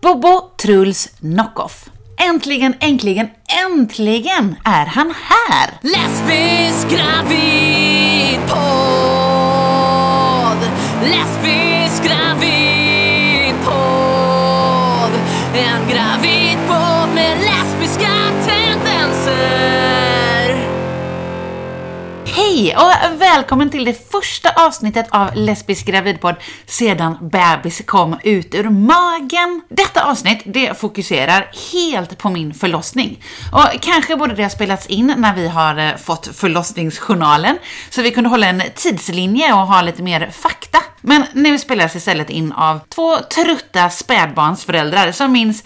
Bobo Truls Knockoff. Äntligen, äntligen, äntligen är han här! Lesbisk gravid på Hej och välkommen till det första avsnittet av Lesbisk gravidpodd sedan bebis kom ut ur magen. Detta avsnitt det fokuserar helt på min förlossning. Och kanske borde det ha spelats in när vi har eh, fått förlossningsjournalen så vi kunde hålla en tidslinje och ha lite mer fakta. Men nu spelas istället in av två trötta spädbarnsföräldrar som minns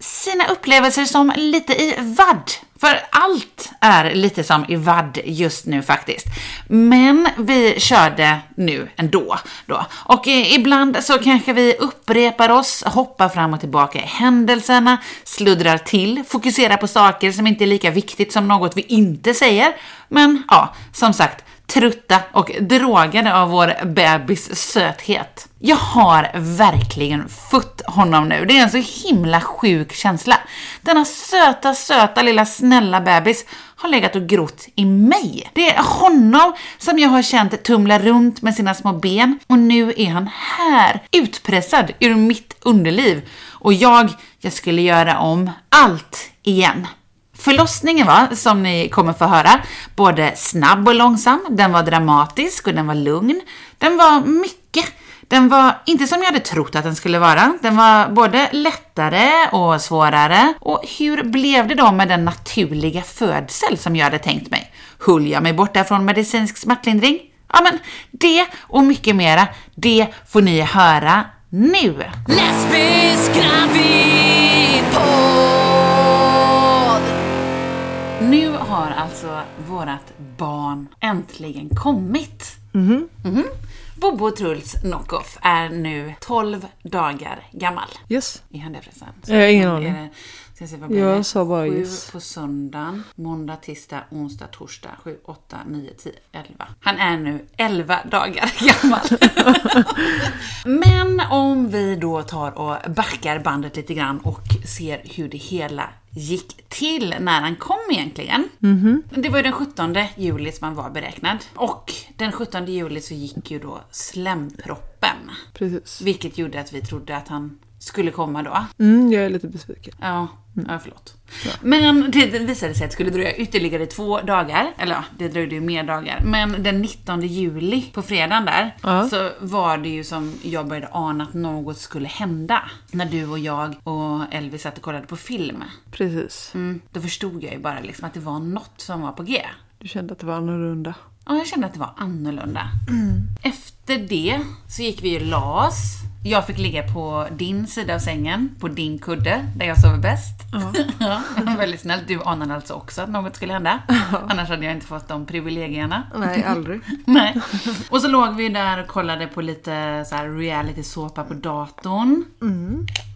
sina upplevelser som lite i vadd. För allt är lite som i vadd just nu faktiskt. Men vi körde nu ändå då. Och ibland så kanske vi upprepar oss, hoppar fram och tillbaka i händelserna, sluddrar till, fokuserar på saker som inte är lika viktigt som något vi inte säger. Men ja, som sagt, trutta och drogade av vår bebis söthet. Jag har verkligen fött honom nu. Det är en så himla sjuk känsla. Denna söta, söta lilla snälla bebis har legat och grott i mig. Det är honom som jag har känt tumla runt med sina små ben och nu är han här, utpressad ur mitt underliv. Och jag, jag skulle göra om allt igen. Förlossningen var, som ni kommer få höra, både snabb och långsam, den var dramatisk och den var lugn. Den var mycket. Den var inte som jag hade trott att den skulle vara. Den var både lättare och svårare. Och hur blev det då med den naturliga födsel som jag hade tänkt mig? Höll jag mig borta från medicinsk smärtlindring? Ja, men det och mycket mera, det får ni höra nu. Lesbisk gravid vårat barn äntligen kommit. Mhm. Bobo Truls Knockoff är nu 12 dagar gammal. Yes. Det förresten? Jag har ingen aning. Ska se, vad blir Jag det? sa bara Sju yes. på söndagen, måndag, tisdag, onsdag, torsdag, 7, 8, 9, 10, 11. Han är nu 11 dagar gammal. Men om vi då tar och backar bandet lite grann och ser hur det hela gick till när han kom egentligen. Mhm. Det var ju den 17 juli som han var beräknad. Och den 17 juli så gick ju då slemproppen. Precis. Vilket gjorde att vi trodde att han skulle komma då. Mm, jag är lite besviken. Ja, ja förlåt. Men det det visade sig att det skulle dröja ytterligare två dagar. Eller ja, det dröjde ju mer dagar. Men den 19 juli, på fredagen där, Ja. så var det ju som jag började ana att något skulle hända. När du och jag och Elvis satt och kollade på film. Precis. Mm, då förstod jag ju bara liksom att det var något som var på G. Du kände att det var annorlunda. Ja, jag kände att det var annorlunda. Efter det så gick vi ju las. Jag fick ligga på din sida av sängen, på din kudde, där jag sover bäst. Ja. väldigt snällt. Du anade alltså också att något skulle hända. Annars hade jag inte fått de privilegierna. Nej, aldrig. Nej. Och så låg vi där och kollade på lite så reality-såpa på datorn.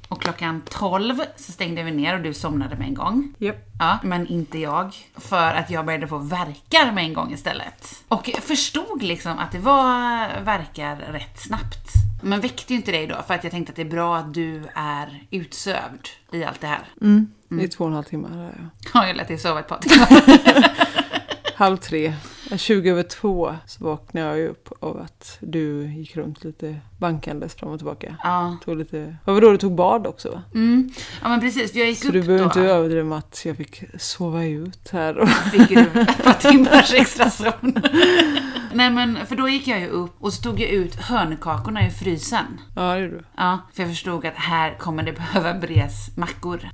Och klockan 12 så stängde vi ner och du somnade med en gång. Japp. Ja, men inte jag. För att jag började få verkar med en gång istället. Och förstod liksom att det var verkar rätt snabbt. Men väckte ju inte dig då, för att jag tänkte att det är bra att du är utsövd i allt det här. Mm. I två och en halv timme. Ja. Ja, jag lät dig sova ett par timmar. Halv tre. 20 över två så vaknade jag ju upp av att du gick runt lite bankandes fram och tillbaka. Ja. Tog lite... Vad var då du tog bad också va? Mm. ja, men precis. Jag gick Så upp du behöver då. inte överdriva att jag fick sova ut här. Och... fick du ett par timmars extra sömn. Nej men, för då gick jag ju upp och så tog jag ut hörnkakorna ur frysen. Ja, det gjorde du. Ja, för jag förstod att här kommer det behöva bres mackor.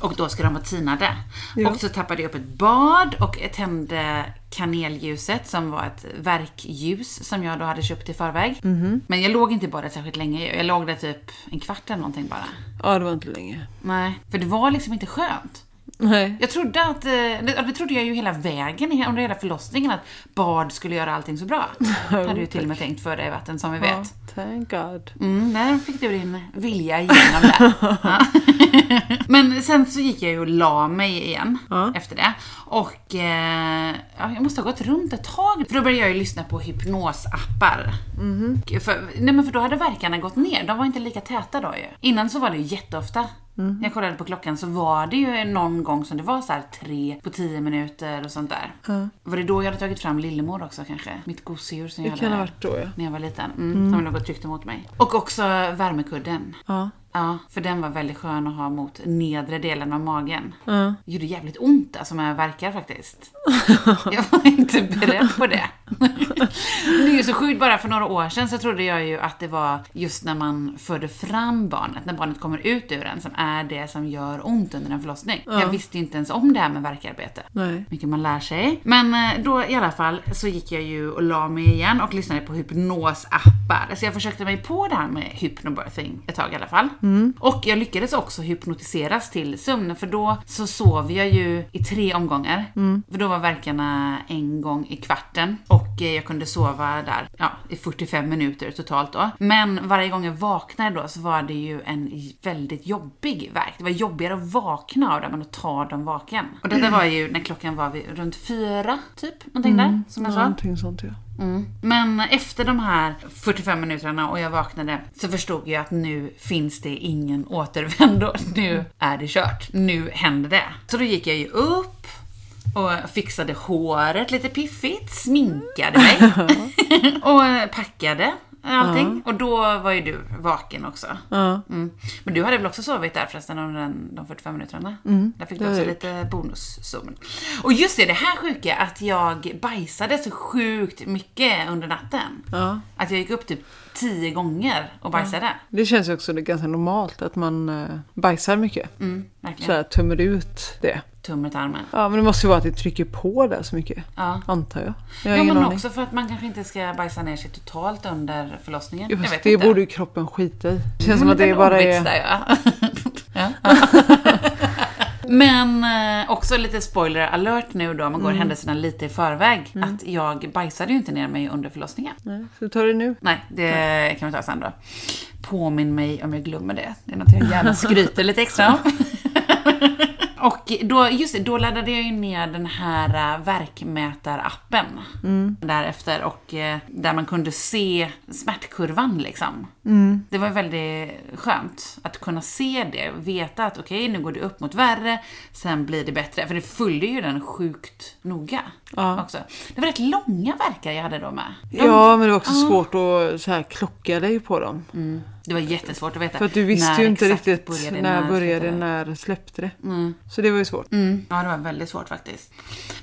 Och då ska de vara tinade. Ja. Och så tappade jag upp ett bad och tände kanelljuset som var ett verkljus som jag då hade köpt i förväg. Men jag låg inte i badet särskilt länge. Jag låg där typ en kvart eller någonting bara. Ja, det var inte länge. Nej, för det var liksom inte skönt. Nej. Jag trodde att, eh, det, det trodde jag ju hela vägen under hela förlossningen att bad skulle göra allting så bra. hade du till och med tänkt för dig vatten som vi vet. thank God. Mm, där fick du din vilja igenom där. Ja. Men sen så gick jag ju och la mig igen Ja. efter det. Och eh, ja, jag måste ha gått runt ett tag. För då började jag ju lyssna på hypnosappar. Mhm. För, nej men för då hade verkarna gått ner. De var inte lika täta då ju. Innan så var det ju jätteofta. När jag kollade på klockan så var det ju någon gång som det var så tre på tio minuter och sånt där. Var det då jag hade tagit fram Lillemor också kanske? Mitt gosedjur som Det jag kan ha hade varit då ja. när jag var liten. Mm, Som låg och tryckte mot mig. Och också värmekudden. Ja. Ja, för den var väldigt skön att ha mot nedre delen av magen. Ja. Det gjorde jävligt ont alltså med verkar faktiskt. Jag var inte beredd på det. Det är ju så sjukt, bara för några år sedan så trodde jag ju att det var just när man födde fram barnet, när barnet kommer ut ur en, som är det som gör ont under en förlossning. Jag visste ju inte ens om det här med verkarbete. Nej. Mycket man lär sig. Men eh, då i alla fall så gick jag ju och la mig igen och lyssnade på hypnosappar. Så jag försökte mig på det här med hypnobirthing ett tag i alla fall. Och jag lyckades också hypnotiseras till sömn för då så sov jag ju i tre omgångar. För då var verkarna en gång i kvarten och eh, jag kunde sova där ja, i 45 minuter totalt då. Men varje gång jag vaknade då så var det ju en väldigt jobbig verk. Det var jobbigare att vakna av det än att ta dem vaken. Och detta var ju när klockan var runt fyra, typ. Någonting där, som jag sa. Någonting sånt ja. Mm. Men efter de här 45 minuterna och jag vaknade så förstod jag att nu finns det ingen återvändo. Nu är det kört. Nu händer det. Så då gick jag ju upp och fixade håret lite piffigt, sminkade mig och packade allting. Och då var ju du vaken också. Ja. Mm. Men du hade väl också sovit där förresten under den, de 45 minuterna? där fick du också lite bonussömn. Och just det, det här sjuka att jag bajsade så sjukt mycket under natten. Ja. Att jag gick upp typ tio gånger och bajsade. Det känns ju också ganska normalt att man eh, bajsar mycket. Mm, Så här, tömmer ut det. Tummet i armen. Ja men det måste ju vara att det trycker på där så mycket. Ja. Antar jag. Jag har Ja, men aning. också för att man kanske inte ska bajsa ner sig totalt under förlossningen. Jo, jag vet det inte. borde ju kroppen skita i. Det känns Mm, som att det bara är... Där, ja. ja. Men eh, också lite spoiler alert nu då, om man går Mm. händelserna lite i förväg. Att jag bajsade ju inte ner mig under förlossningen. Nej, så ta det nu. Nej, det kan vi ta sen då. Påminn mig om jag glömmer det. Det är något jag gärna skryter lite extra om. Och då, just det, då laddade jag ju ner den här äh, verkmätarappen därefter och eh, där man kunde se smärtkurvan liksom. Det var väldigt skönt att kunna se det och veta att okej, nu går det upp mot värre, sen blir det bättre. För det följde ju den sjukt noga Ja. också. Det var rätt långa verkar jag hade då med. De- Ja, men det är också svårt att så här, klocka dig på dem. Mm. Det var jättesvårt att veta. För att du visste när ju inte riktigt började, när började, slutade. när släppte det. Mm. Så det var ju svårt. Mm. Ja, det var väldigt svårt faktiskt.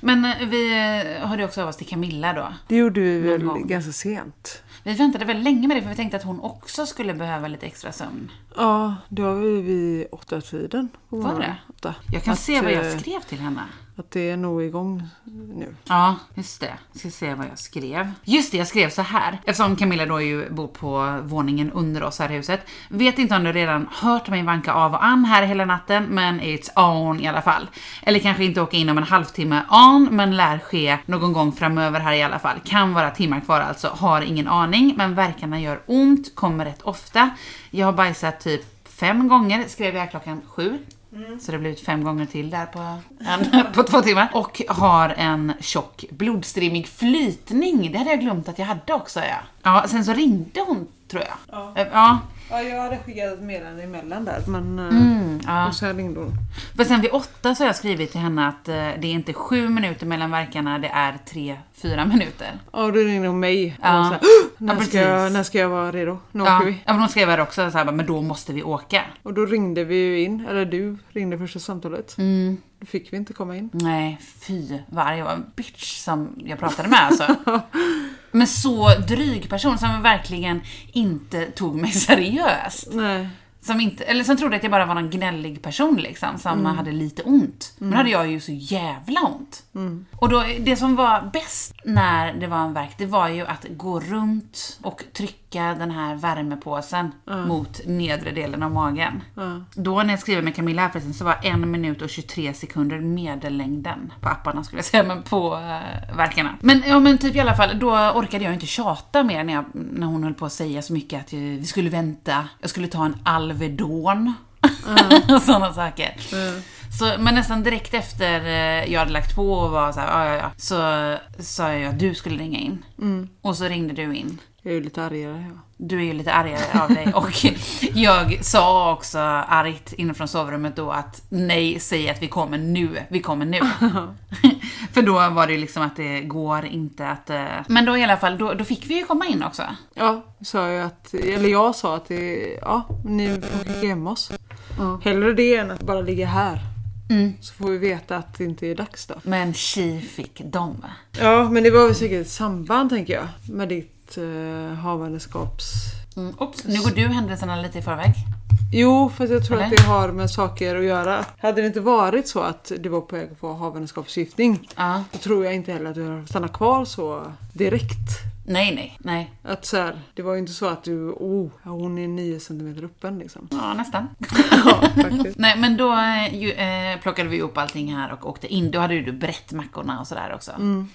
Men eh, vi eh, hörde också av oss till Camilla då. Det gjorde vi väl gång. ganska sent. Vi väntade väl länge med det för vi tänkte att hon också skulle behöva lite extra sömn. Ja, det var vi vid åtta tiden Var det? Åtta. Jag kan Att, se vad jag eh, skrev till henne. Att det är nog igång nu. Ja, just det. Jag ska se vad jag skrev. Just det, jag skrev så här. Eftersom Camilla då ju bor på våningen under oss här i huset. Vet inte om du redan hört mig vanka av och an här hela natten, men it's on i alla fall. Eller kanske inte åka in om en halvtimme on, men lär ske någon gång framöver här i alla fall. Kan vara timmar kvar alltså, har ingen aning, men verkarna gör ont, kommer rätt ofta. Jag har bajsat typ fem gånger, skrev jag klockan sju. Så det har blivit fem gånger till där på, en, på två timmar. Och har en tjock blodstrimmig flytning. Det hade jag glömt att jag hade också ja. Ja, sen så ringde hon tror jag. Ja. Eh, Ja, Ja, jag hade skickat ett meddelande emellan där. Men, eh, mm, ja. Och sen ringde hon. För sen vid åtta så har jag skrivit till henne att eh, det är inte sju minuter mellan verkarna, det är tre, fyra minuter. Ja, då ringde hon mig. Och Ja. var så här, när, Ja, ska jag, när ska jag vara redo? Nu Ja, åker vi. ja, men hon skrev här också så här, men då måste vi åka. Och då ringde vi ju in. Eller du ringde första samtalet. Mm. Fick vi inte komma in. Nej, fy vad arg jag var. En bitch som jag pratade med alltså. Men så dryg person som verkligen inte tog mig seriöst. Nej. Som, inte, eller som trodde att jag bara var någon gnällig person liksom, som hade lite ont. Men då hade jag ju så jävla ont. Och då, det som var bäst när det var en verk, det var ju att gå runt och trycka den här värmepåsen mot nedre delen av magen. Ja. Då när jag skrev med Camilla här förresten så var en minut och 23 sekunder medellängden på apparna skulle jag säga, men på uh, verkarna. Men, ja, men typ i alla fall, då orkade jag inte tjata mer när, jag, när hon höll på att säga så mycket att eh, vi skulle vänta, jag skulle ta en Alvedon. och sådana saker. Så, men nästan direkt efter eh, jag hade lagt på och var så här, ja, ja, ja, så sa jag att du skulle ringa in. Och så ringde du in. Jag är ju lite argare. Ja. Du är ju lite argare av dig och jag sa också argt inifrån sovrummet då att nej, säg att vi kommer nu, vi kommer nu. För då var det liksom att det går inte att... eh, Men då i alla fall, då, då fick vi ju komma in också. Ja, sa jag att, eller jag sa att det, ja, ni får skicka hem oss. Hellre det än att bara ligga här. Så får vi veta att det inte är dags då. Men tji fick de. Ja, men det var väl säkert ett samband tänker jag. Med ditt uh, havandeskaps... Mm. Oops, nu går du händelserna lite i förväg. Jo, för jag tror Eller? att det har med saker att göra. Hade det inte varit så att det var på väg att få havandeskapsförgiftning. Ja. Då tror jag inte heller att du har stannat kvar så direkt. Nej, nej, nej. Att så här, det var ju inte så att du, oh, hon är 9 cm öppen liksom. Ja, nästan. ja, faktiskt. Nej, men då eh, ju, eh, plockade vi upp allting här och åkte in. Då hade ju du brett mackorna och sådär också.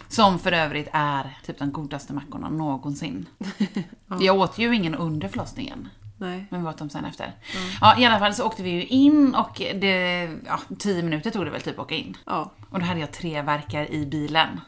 Som för övrigt är typ de godaste mackorna någonsin. Jag åt ju ingen under förlossningen. Nej. Men vi åt dem sen efter. Ja, i alla fall så åkte vi ju in och det, ja, tio minuter tog det väl typ att åka in. Ja. Och då hade jag tre verkar i bilen.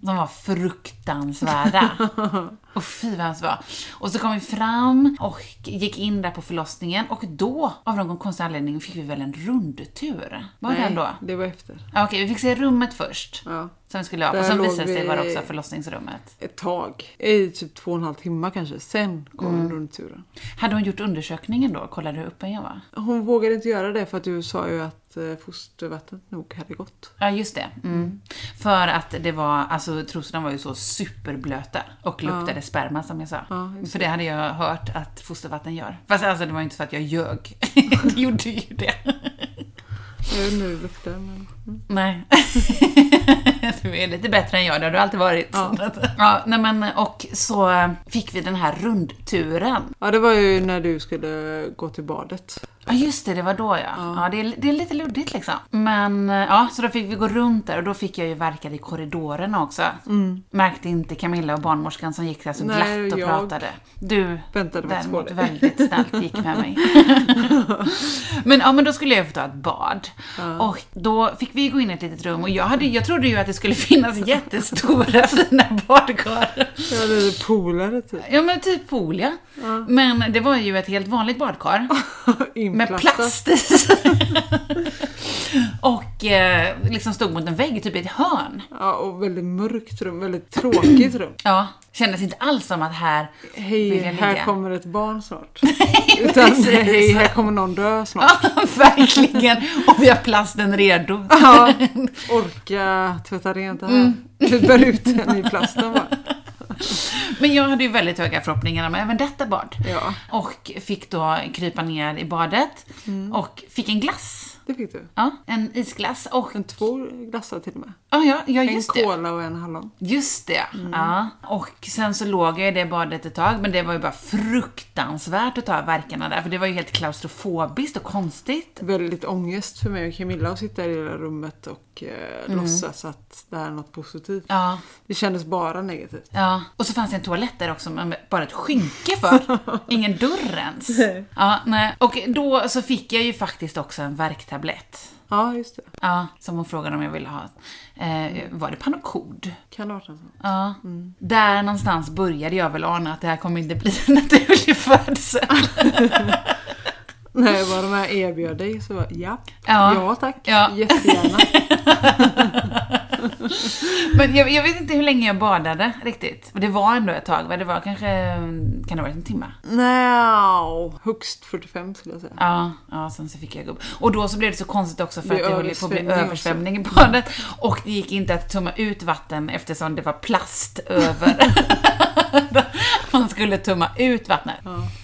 De var fruktansvärda. och fy vad hemskt var. Och så kom vi fram och gick in där på förlossningen och då, av någon konstig anledning, fick vi väl en rundtur? Var det Nej, då? det var efter. Ja, okej, vi fick se rummet först. Ja. Som vi skulle ha. Där Och sen visade det sig vara också förlossningsrummet. Ett tag. I typ två och en halv timme kanske. Sen kom Mm. rundturen. Hade hon gjort undersökningen då? Kollade hur öppen jag var? Hon vågade inte göra det för att du sa ju att eh, fostervattnet nog hade gått. Ja, just det. Mm. För att det var, alltså trosorna var ju så superblöta och luktade sperma som jag sa. Ja, För det hade jag hört att fostervatten gör. Fast alltså det var inte så att jag ljög. det gjorde ju det. Jag vet inte hur det luktar men... Mm. Nej. du är lite bättre än jag, det har du alltid varit. Ja. ja nej men, och så fick vi den här rundturen. Ja det var ju när du skulle gå till badet. Ja just det, det var då ja. Ja, det, är, det är lite luddigt liksom. Men ja, så då fick vi gå runt där och då fick jag ju verka i korridorerna också. Märkte inte Camilla och barnmorskan som gick där så Mm. Nej, glatt och jag pratade. Du väntade däremot väldigt snällt gick med mig. men ja, men då skulle jag få ta ett bad. Och då fick vi gå in i ett litet rum och jag, hade, jag trodde ju att det skulle finnas jättestora fina badkar. Jag hade poolare typ. Ja men typ pool ja. Men det var ju ett helt vanligt badkar. Med plast i. och eh, liksom stod mot en vägg, typ i ett hörn. Ja och väldigt mörkt rum. Väldigt tråkigt rum. Ja, kändes inte alls som att här vill Hej, här kommer ett barn snart. Utan hej, här kommer någon dö snart. Ja, verkligen. Och vi har plasten redo. Ja, orka tvätta rent det här. Klipper ut den i plasten bara. Men jag hade ju väldigt höga förhoppningar om även detta bad. Ja, Och fick då krypa ner i badet och fick en glass. det fick du. Ja, en isglass och... En två glassar till och med. Ja, ja, ja En just det. cola och en hallon. Just det, ja. Och sen så låg jag i det badet ett tag, men det var ju bara fruktansvärt att ta verkarna där, för det var ju helt klaustrofobiskt och konstigt. Väldigt ångest för mig och Camilla att sitta i det där rummet och eh, låtsas att det här är något positivt. Ja, Det kändes bara negativt. ja. Och så fanns det en toalett där också, men bara ett skynke för. Ingen dörr ens. Ja, nej. Och då så fick jag ju faktiskt också en värktablett. Ja, just det. Ja, som hon frågade om jag ville ha. Eh, var det Panocod? Kan det ha sån. Ja. Där någonstans började jag väl ana att det här kommer inte bli en naturlig födsel. Jag var de här erbjöd dig så var ja, Ja. ja tack, Ja. jättegärna. Men jag, jag vet inte hur länge jag badade riktigt. Men det var ändå ett tag? Det var kanske, kan det ha varit en timme? Nej, högst 45 skulle jag säga. Ja, ja, sen så fick jag gå upp. Och då så blev det så konstigt också för Det att det höll på att bli översvämning i badet. Och det gick inte att tumma ut vatten eftersom det var plast över. Man skulle tumma ut vattnet.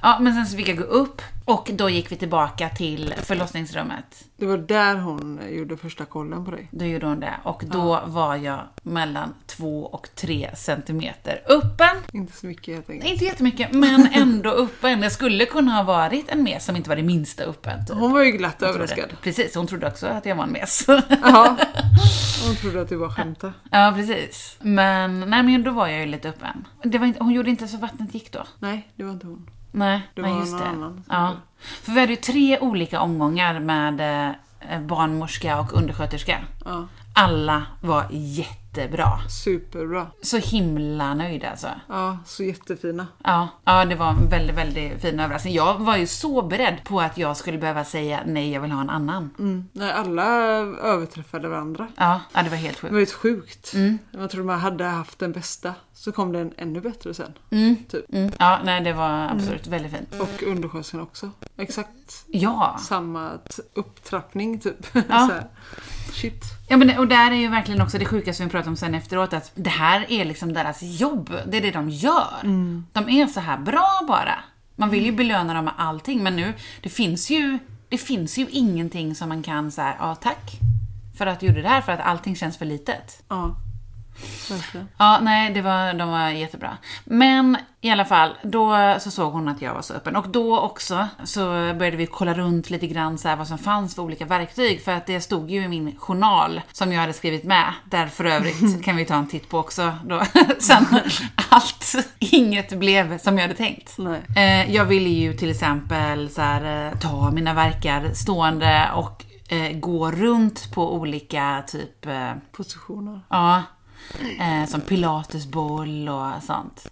Ja. men sen så fick jag gå upp och då gick vi tillbaka till förlossningsrummet. Det var där hon gjorde första kollen på dig. Då gjorde hon det och då var jag mellan två och tre centimeter öppen. Inte så mycket helt enkelt. Inte jättemycket, men ändå öppen. Jag skulle kunna ha varit en mes som inte var det minsta öppen. Typ. Hon var ju glatt Trodde. överraskad. Precis, hon trodde också att jag var en mes. Ja. Hon trodde att du var skämta. ja, precis. Men, nej, men då var jag ju lite öppen. Det var inte, hon gjorde inte så vattnet gick då. Nej, det var inte hon. Nej, Det nej var just det. annan Ja. För vi hade ju tre olika omgångar med eh, barnmorska och undersköterska. Ja, Alla var jättebra. superbra. Så himla nöjd alltså. Ja, så jättefina. Ja, ja, det var en väldigt, väldigt fin överraskning. Jag var ju så beredd på att jag skulle behöva säga nej, jag vill ha en annan. Mm. Nej, alla överträffade varandra. Ja, ja, det var helt Det sjukt. var helt sjukt. Mm. Jag trodde man hade haft den bästa. Så kom det en ännu bättre sen. Typ. Mm. Ja, nej, det var absolut väldigt fint. Och undersköterskan också. Exakt Ja. samma upptrappning typ. Ja. Så här. Shit. Ja, men och där är ju verkligen också det sjukaste vi pratar om sen efteråt, att det här är liksom deras jobb. Det är det de gör. De är så här bra bara. Man vill ju belöna dem med allting, men nu, det finns ju, det finns ju ingenting som man kan säga, ja tack för att du gjorde det här, för att allting känns för litet. Ja. Verkligen. Ja, nej, det var, de var jättebra. Men i alla fall, då så såg hon att jag var så öppen. Och då också så började vi kolla runt lite grann så här, vad som fanns för olika verktyg. För att det stod ju i min journal som jag hade skrivit med. Där för övrigt kan vi ta en titt på också då. Sen allt, inget blev som jag hade tänkt. Nej. Eh, jag ville ju till exempel så här, eh, ta mina verkar stående och eh, gå runt på olika typ Positioner. Ja. Eh, som pilatesboll och sånt.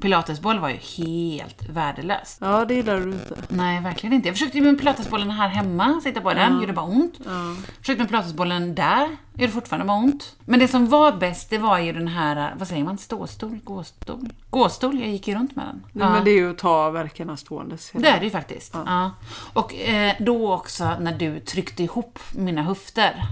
Pilatesboll var ju helt värdelöst. Ja, det gillar du inte. Nej, verkligen inte. Jag försökte med pilatesbollen här hemma, sitta på den, gjorde bara ont. Försökte med pilatesbollen där, gjorde fortfarande bara ont. Men det som var bäst, det var ju den här, vad säger man, ståstol? Gåstol? Gåstol, jag gick ju runt med den. Nej, Men det är ju att ta verkarna ståendes. Det är det ju faktiskt. Ja. Och eh, då också när du tryckte ihop mina höfter.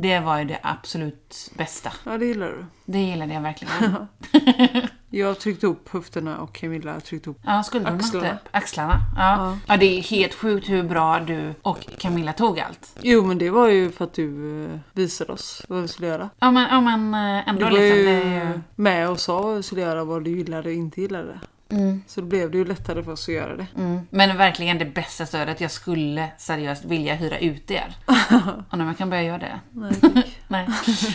Det var ju det absolut bästa. Ja, det gillar du. Det gillade jag verkligen. Jag tryckte upp höfterna och Camilla tryckte upp Ja, Axlarna. typ. Axlarna. Ja. ja. det är helt sjukt hur bra du och Camilla tog allt. Jo, men det var ju för att du eh, visade oss vad vi skulle göra. Ja, men, ja, men eh, Du ändå var liksom. ju ju... med och sa vad vi skulle göra, vad du gillade och inte gillade. Så då blev det ju lättare för oss att göra det. Mm. Men verkligen det bästa stödet. Jag skulle seriöst vilja hyra ut er. Och när man kan börja göra det. Nej. Nej.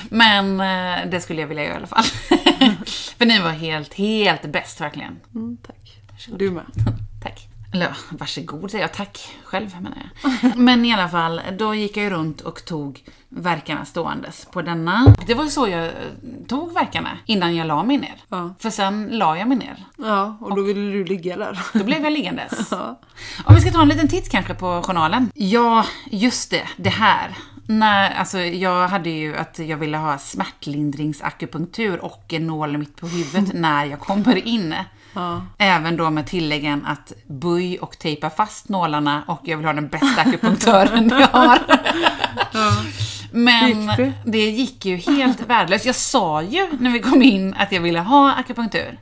Men eh, det skulle jag vilja göra i alla fall. För ni var helt, helt bäst verkligen. Mm, tack. Du med. Eller varsågod säger jag. Tack själv menar jag. Men i alla fall, då gick jag ju runt och tog verkarna ståendes på denna. Det var så jag eh, tog verkarna innan jag la mig ner. Ja. För sen la jag mig ner. Ja, och då ville du ligga där. Då blev jag liggandes. Ja. Om vi ska ta en liten titt kanske på journalen. Ja, just det. Det här. Nej, alltså jag hade ju att jag ville ha smärtlindringsakupunktur och en nål mitt på huvudet när jag kommer in. Ja. Även då med tilläggen att böj och tejpa fast nålarna och jag vill ha den bästa akupunktören jag har. Men Gick det? det gick ju helt värdelöst. Jag sa ju när vi kom in att jag ville ha akupunktur.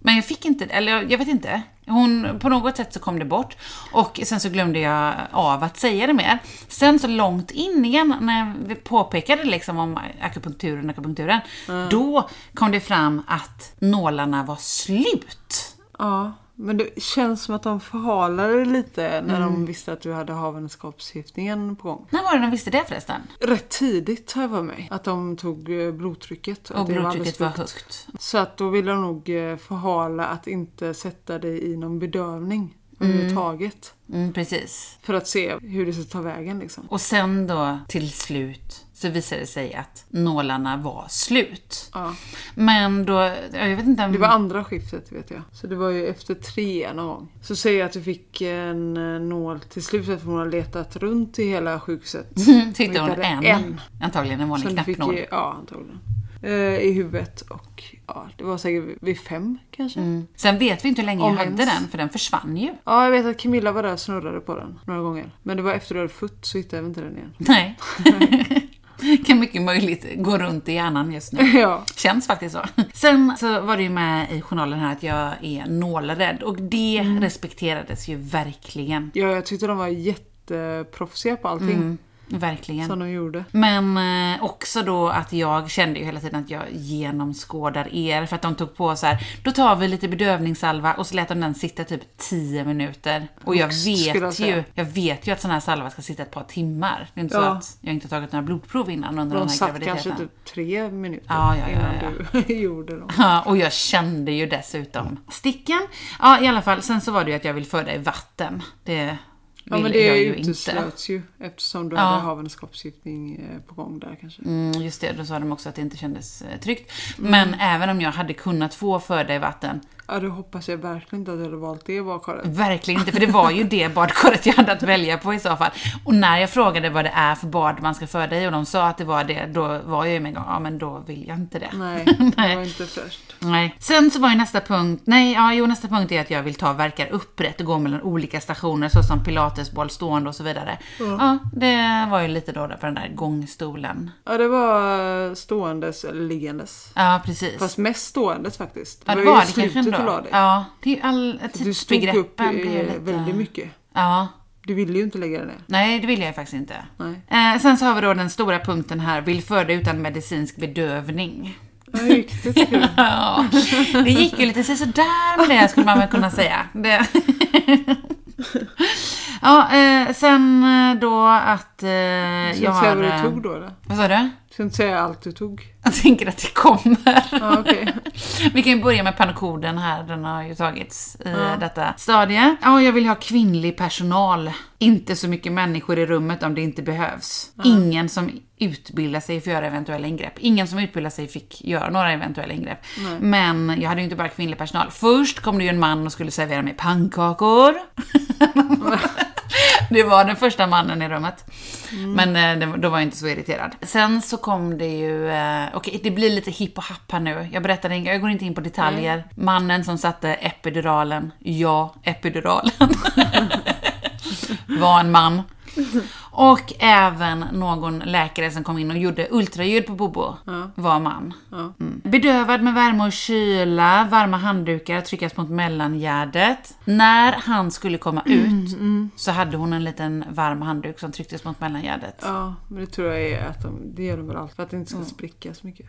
Men jag fick inte, eller jag- jag vet inte. Hon, på något sätt så kom det bort. Och sen så glömde jag av att säga det mer. Sen så långt in igen, när vi påpekade liksom om akupunkturen, akupunkturen. Då kom det fram att nålarna var slut. ja, men det känns som att de förhalade det lite när de visste att du hade havandeskapsförgiftningen på gång. När var det de visste det förresten? Rätt tidigt har jag för mig. Att de tog eh, blodtrycket. Och det blodtrycket var för högt. Så att då ville de nog eh, förhala att inte sätta dig i någon bedövning överhuvudtaget. Mm, precis. För att se hur det ska ta vägen liksom. Och sen då till slut så visade det sig att nålarna var slut. Ja. Men då, jag vet inte om... Det var andra skiftet vet jag. Så det var ju efter tre någon gång. Så säger jag att du fick en eh, nål till slut efter hon har letat runt i hela sjukhuset. Tyckte hon en. en. Antagligen en vanlig fick knappnål. ja, antagligen. Eh, I huvudet och ja, det var säkert vid fem kanske. Mm. Sen vet vi inte hur länge Om jag hade den, för den försvann ju. Ja, jag vet att Camilla var där och snurrade på den några gånger. Men det var efter du hade fött så hittade jag inte den igen. Nej. möjligt gå runt i hjärnan just nu. ja. Känns faktiskt så. Sen så var det ju med i journalen här att jag är nålrädd och det Mm. respekterades ju verkligen. ja, jag tyckte de var jätteproffsiga på allting. Verkligen. som de gjorde. Men eh, också då att jag kände ju hela tiden att jag genomskådar er för att de tog på så här. då tar vi lite bedövningssalva och så lät de den sitta typ 10 minuter. Och jag jag vet säga. ju, jag vet ju att sån här salva ska sitta ett par timmar. Det är inte så Ja. att jag inte tagit några blodprov innan under den De här satt graviditeten. kanske typ tre minuter Ja, ja, ja, innan du gjorde dem. Ja, och jag kände ju dessutom sticken. Ja, i alla fall. Sen så var det ju att jag vill föda i vatten. Det Ja men det uteslöts ju eftersom du Ja. hade havandeskapsförgiftning eh, på gång där kanske. Mm, just det, då sa de också att det inte kändes eh, tryggt. Men även om jag hade kunnat få föda i vatten, Ja då hoppas jag verkligen inte att du hade valt det badkaret. verkligen inte, för det var ju det badkaret jag hade att välja på i så fall. Och när jag frågade vad det är för bad man ska föda i och de sa att det var det, då var jag ju med en gång, ja men då vill jag inte det. Nej, det var inte fräscht. Nej. Sen så var ju nästa punkt, nej, ja, jo nästa punkt är att jag vill ta verkar upprätt och gå mellan olika stationer såsom pilatesboll, stående och så vidare. Ja, det var ju lite då på den där gångstolen. Ja det var eh, ståendes eller liggandes. Ja, precis. Fast mest ståendes faktiskt. ja, det var i det kanske dig. Ja, det är all, Du stod upp lite... väldigt mycket. Ja. Du ville ju inte lägga dig ner. Nej, det vill jag faktiskt inte. Eh, sen så har vi då den stora punkten här, vill föda utan medicinsk bedövning. Ja, det? Ja, det gick ju lite sådär med det skulle man väl kunna säga. Det. Ja, eh, sen då att eh, jag har... vad eh, du tog då eller? Vad sa du? Ska inte säga allt du tog? Jag tänker att det kommer. Ja, okej. Vi kan ju börja med panokoden här, den har ju tagits i detta stadie. Ja, jag vill ha kvinnlig personal. Inte så mycket människor i rummet om det inte behövs. Ingen som utbildar sig för att göra eventuella ingrepp. Ingen som utbildar sig fick göra några eventuella ingrepp. Men jag hade ju inte bara kvinnlig personal. Först kom det ju en man och skulle servera mig pannkakor. Det var den första mannen i rummet. Men eh, då var jag inte så irriterad. Sen så kom det ju, eh, okej det blir lite hipp och happ här nu. Jag berättar, jag går inte in på detaljer. Mannen som satte epiduralen, ja, epiduralen. var en man. Och även någon läkare som kom in och gjorde ultraljud på Bobo var man. Mm. Bedövad med värme och kyla, varma handdukar tryckas mot mellangärdet. När han skulle komma ut så hade hon en liten varm handduk som trycktes mot mellangärdet. Ja, men det tror jag är att de, det gör de väl allt för att det inte Mm. ska spricka så mycket.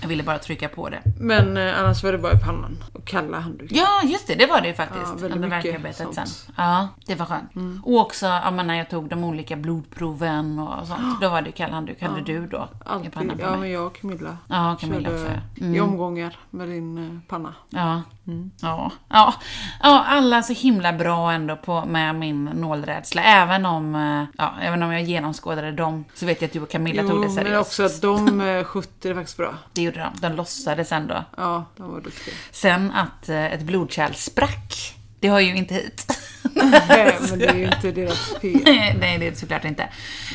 Jag ville bara trycka på det. Men eh, annars var det bara i pannan och kalla handdukar. Ja, just det, det var det ju faktiskt. Ja, under mycket verkarbetet sen. Ja, det var skönt. Och också ja, men när jag tog de olika blodproven och sånt. Då var det ju kall handduk. Hade du då Alltid. Ja, men jag och Camilla Ja, Camilla körde också. ja. Mm. i omgångar med din eh, panna. Ja. Ja. ja. Ja, alla så himla bra ändå på, med min nålrädsla. Även om, eh, ja, även om jag genomskådade dem så vet jag att du och Camilla tog det Jo, seriöst. men också att de eh, skötte det faktiskt bra. Det gjorde de. De låtsades ändå. Ja, de var duktiga. Sen att ett blodkärl sprack, det har ju inte hit. Nej, men det är ju inte deras fel. Nej, det är det såklart inte.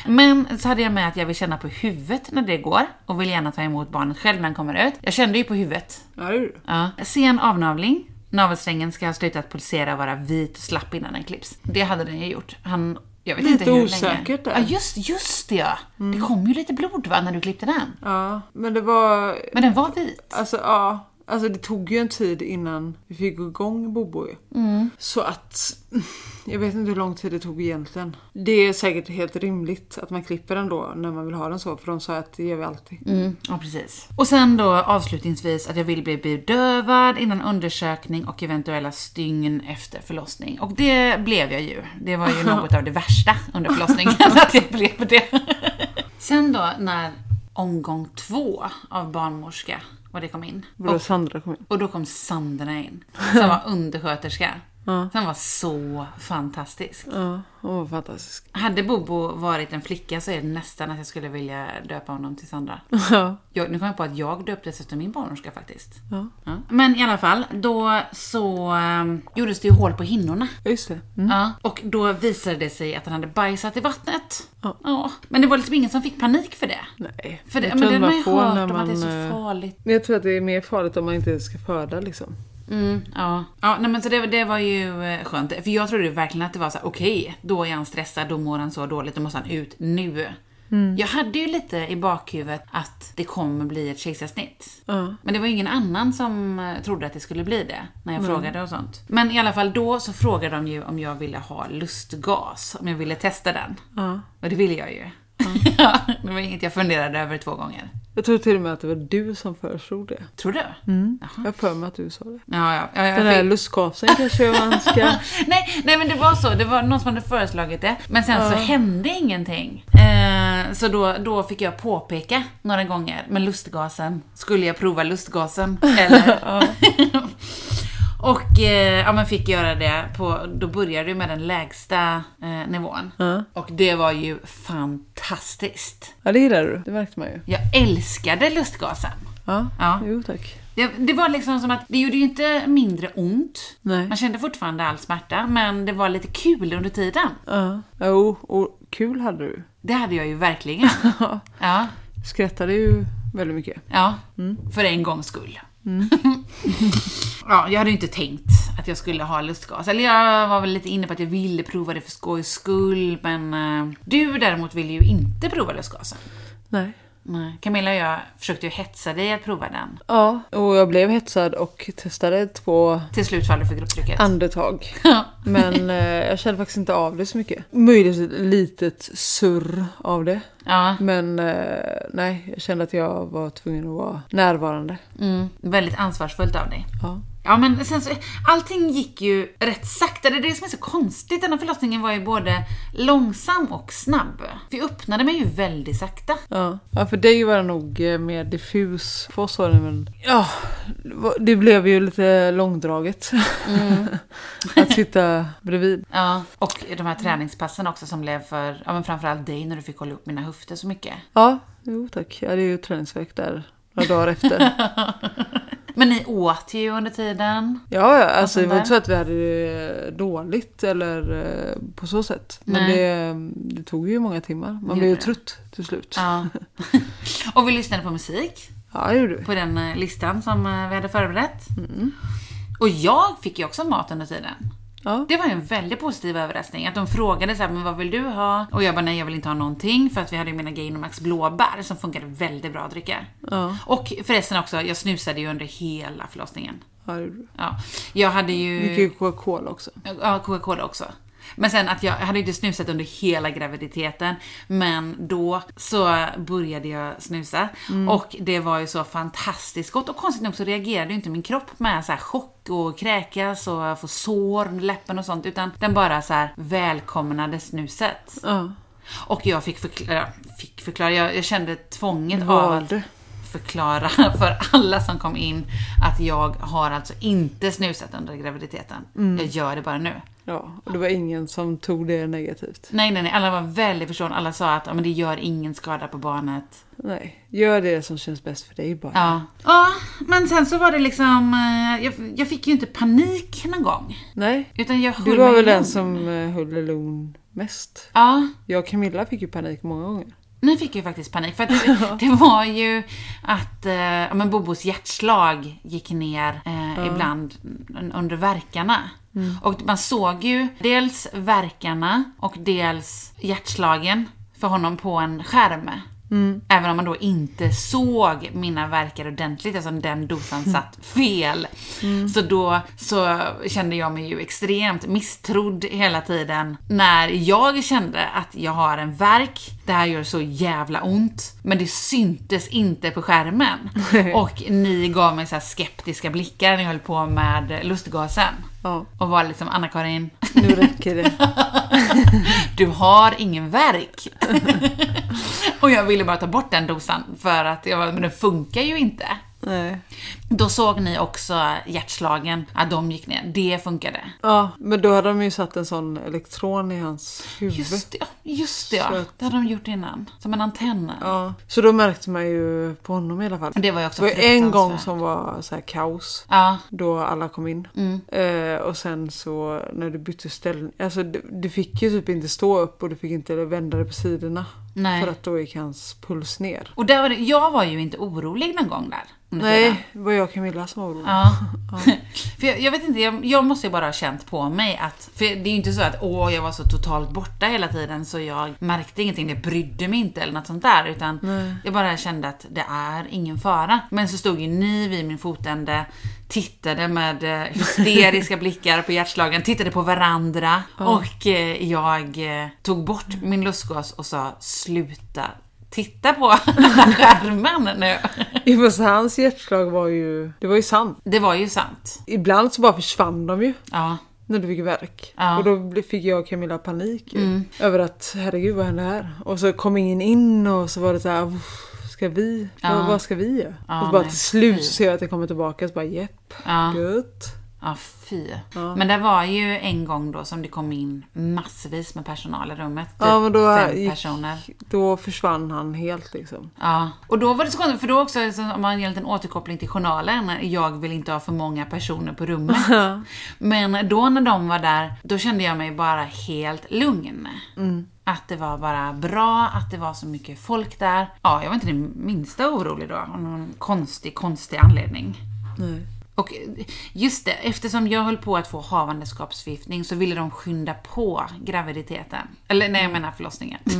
Men så hade jag med att jag vill känna på huvudet när det går och vill gärna ta emot barnet själv när han kommer ut. Jag kände ju på huvudet. Ja, det. Sen avnavling. Navelsträngen ska ha slutat pulsera och vara vit och slapp innan den klipps. Det hade den ju gjort. Han, jag vet Lite inte hur osäkert länge. där. Ja, just, just det ja. Det kom ju lite blod va, när du klippte den. Ja, men det var... Men den var vit. Alltså ja, alltså det tog ju en tid innan vi fick gå igång Bobo. Mm. Så att jag vet inte hur lång tid det tog egentligen. Det är säkert helt rimligt att man klipper den då när man vill ha den så för de sa att det gör vi alltid. Mm, ja, precis. Och sen då avslutningsvis att jag vill bli bedövad innan undersökning och eventuella stygn efter förlossning. Och det blev jag ju. Det var ju något av det värsta under förlossningen, att jag blev det. Sen då när omgång två av barnmorska, vad det kom in. Och, Sandra kom in? och då kom Sandra in, som var undersköterska. Som var så fantastisk. Ja, hon var fantastisk. Hade Bobo varit en flicka så är det nästan att jag skulle vilja döpa honom till Sandra. Ja. Jag, nu kom jag på att jag döptes efter min barnmorska faktiskt. Ja. Ja. Men i alla fall, då så um, gjordes det ju hål på hinnorna. Just det. Ja, och då visade det sig att han hade bajsat i vattnet. Ja. Men det var liksom ingen som fick panik för det. Nej. För det, men det har man ju hört om att det är så eh, farligt. Jag tror att det är mer farligt om man inte ska föda liksom. Mm, ja. ja nej, men så det, det var ju eh, skönt. För jag trodde verkligen att det var så okej, då är han stressad, då mår han så dåligt, då måste han ut nu. Jag hade ju lite i bakhuvudet att det kommer bli ett kejsarsnitt. Ja. Men det var ingen annan som eh, trodde att det skulle bli det, när jag frågade och sånt. Men i alla fall då så frågade de ju om jag ville ha lustgas, om jag ville testa den. Och det ville jag ju. Ja, det var inget jag funderade över två gånger. Jag tror till och med att det var du som föreslog det. Tror du? Jag har för mig att du sa det. Ja, ja. ja jag Den här fick- lustgasen kanske man ska... nej, nej men det var så, det var någon som hade föreslagit det. Men sen så hände ingenting. Eh, så då, då fick jag påpeka några gånger med lustgasen. Skulle jag prova lustgasen? Eller? Och eh, ja, men fick göra det på, då började det med den lägsta eh, nivån. Ja. Och det var ju fantastiskt. Ja, det gillar du. Det märkte man ju. Jag älskade lustgasen. Ja, Ja. jo tack. Det, det var liksom som att, det gjorde ju inte mindre ont. Nej. Man kände fortfarande all smärta, men det var lite kul under tiden. Ja. Jo, och kul hade du. Det hade jag ju verkligen. Ja, Skrattade ju väldigt mycket. ja. För en gångs skull. Mm. ja, jag hade ju inte tänkt att jag skulle ha lustgas. Eller jag var väl lite inne på att jag ville prova det för skojs skull, men eh, du däremot ville ju inte prova lustgasen. Nej. Nej. Camilla och jag försökte ju hetsa dig att prova den. Ja, och jag blev hetsad och testade två Till slut föll du för grupptrycket. andetag. Men eh, jag kände faktiskt inte av det så mycket. Möjligtvis ett litet surr av det. ja. Men eh, nej, jag kände att jag var tvungen att vara närvarande. Mm, väldigt ansvarsfullt av dig. Ja. Ja men sen så, allting gick ju rätt sakta. Det är det som är så konstigt. Den här förlossningen var ju både långsam och snabb. För jag öppnade mig ju väldigt sakta. Ja. ja, för dig var det nog eh, mer diffus. För oss var det väl... Ja, det det blev ju lite långdraget. att sitta bredvid. Ja, och de här träningspassen också som blev för, ja men framförallt dig när du fick hålla upp mina höfter så mycket. Ja, jo tack. Jag hade ju träningsvärk där några dagar efter. Men ni åt ju under tiden. Ja, ja, alltså det var inte så att vi hade det dåligt eller eh, på så sätt. Men det, det tog ju många timmar. Man blev ju trött till slut. Ja. och vi lyssnade på musik Ja, det gjorde vi. på den eh, listan som eh, vi hade förberett. Och jag fick ju också mat under tiden. Ja. Det var ju en väldigt positiv överraskning. Att de frågade så här, men vad vill du ha? Och jag bara, nej jag vill inte ha någonting. För att vi hade ju mina Gainomax blåbär som funkade väldigt bra att dricka. Ja, Och förresten också, jag snusade ju under hela förlossningen. ja det gjorde vi. Ja, jag hade ju... Mycket Coca-Cola också. Ja, Coca-Cola också. Men sen att jag, jag hade inte snusat under hela graviditeten, men då så började jag snusa. Och det var ju så fantastiskt gott. Och konstigt nog så reagerade ju inte min kropp med så här chock och kräkas och få sår under läppen och sånt, utan den bara så här välkomnade snuset. Ja. Och jag fick förklara, fick förklara jag, jag kände tvånget av att. Förklara för alla som kom in att jag har alltså inte snusat under graviditeten. Jag gör det bara nu. Ja, och det var ingen som tog det negativt. Nej, nej, nej. Alla var väldigt förstående. Alla sa att ja, men det gör ingen skada på barnet. Nej, gör det som känns bäst för dig bara. Ja. Ja, men sen så var det liksom... eh, Jag, jag fick ju inte panik någon gång. Nej, Utan jag du var väl den som eh, höll lugn mest. Ja, Jag och Camilla fick ju panik många gånger. Nu fick jag faktiskt panik. För det, det var ju att eh, ja, men Bobos hjärtslag gick ner eh, ibland under verkarna. Och man såg ju dels verkarna och dels hjärtslagen för honom på en skärm. Även om man då inte såg mina verkar ordentligt eftersom den dosan satt fel. Så då så kände jag mig ju extremt misstrodd hela tiden när jag kände att jag har en verk, det här gör så jävla ont, men det syntes inte på skärmen. Och ni gav mig så skeptiska blickar när jag höll på med lustgasen. Ja, Och var liksom, Anna-Karin, nu räcker det. du har ingen verk. och jag ville bara ta bort den dosan för att jag var, men den funkar ju inte. Nej. Då såg ni också hjärtslagen, att de gick ner. Det funkade. Ja, men då hade de ju satt en sån elektron i hans huvud. Just det, just det ja. Att- Det hade de gjort innan. Som en antenn. Ja, så då märkte man ju på honom i alla fall. Det var ju också Det var en gång som var så här kaos. Ja, Då alla kom in. Mm. Eh, och sen så när du bytte ställning. Alltså du, du fick ju typ inte stå upp och du fick inte vända dig på sidorna. nej. För att då gick hans puls ner. Och där var det, jag var ju inte orolig någon gång där. Nej, var jag och Camilla som var oroliga. Ja. för jag, jag vet inte, jag, jag måste ju bara ha känt på mig att, för det är ju inte så att åh, jag var så totalt borta hela tiden så jag märkte ingenting, det brydde mig inte eller något sånt där. Utan jag bara kände att det är ingen fara. Men så stod ju ni vid min fotände tittade med eh, hysteriska blickar på hjärtslagen, tittade på varandra och eh, jag eh, tog bort min lustgas och sa sluta titta på den här skärmen nu. Jo, fast hans hjärtslag var ju, det var ju sant. Det var ju sant. Ibland så bara försvann de ju. Ja. När du fick verk. Ja. Och då fick jag och Camilla panik ju. Över att herregud vad hände här? Och så kom ingen in och så var det så här. "Uff, Ska vi? Ja. Vad, vad ska vi göra? Ja, och bara nej, till slut så ser jag att det kommer tillbaka så bara jepp. Ja. Gött. Ja, fy. Men det var ju en gång då som det kom in massvis med personal i rummet. Typ Ja men då, fem gick, personer. då försvann han helt liksom. Ja, och då var det så konstigt, för då också, så om man gör en liten återkoppling till journalen, jag vill inte ha för många personer på rummet. Men då när de var där, då kände jag mig bara helt lugn. Att det var bara bra, att det var så mycket folk där. Ja, jag var inte det minsta orolig då, av någon konstig, konstig anledning. Nej. Och just det, eftersom jag höll på att få havandeskapsförgiftning så ville de skynda på graviditeten. Eller nej, jag menar förlossningen.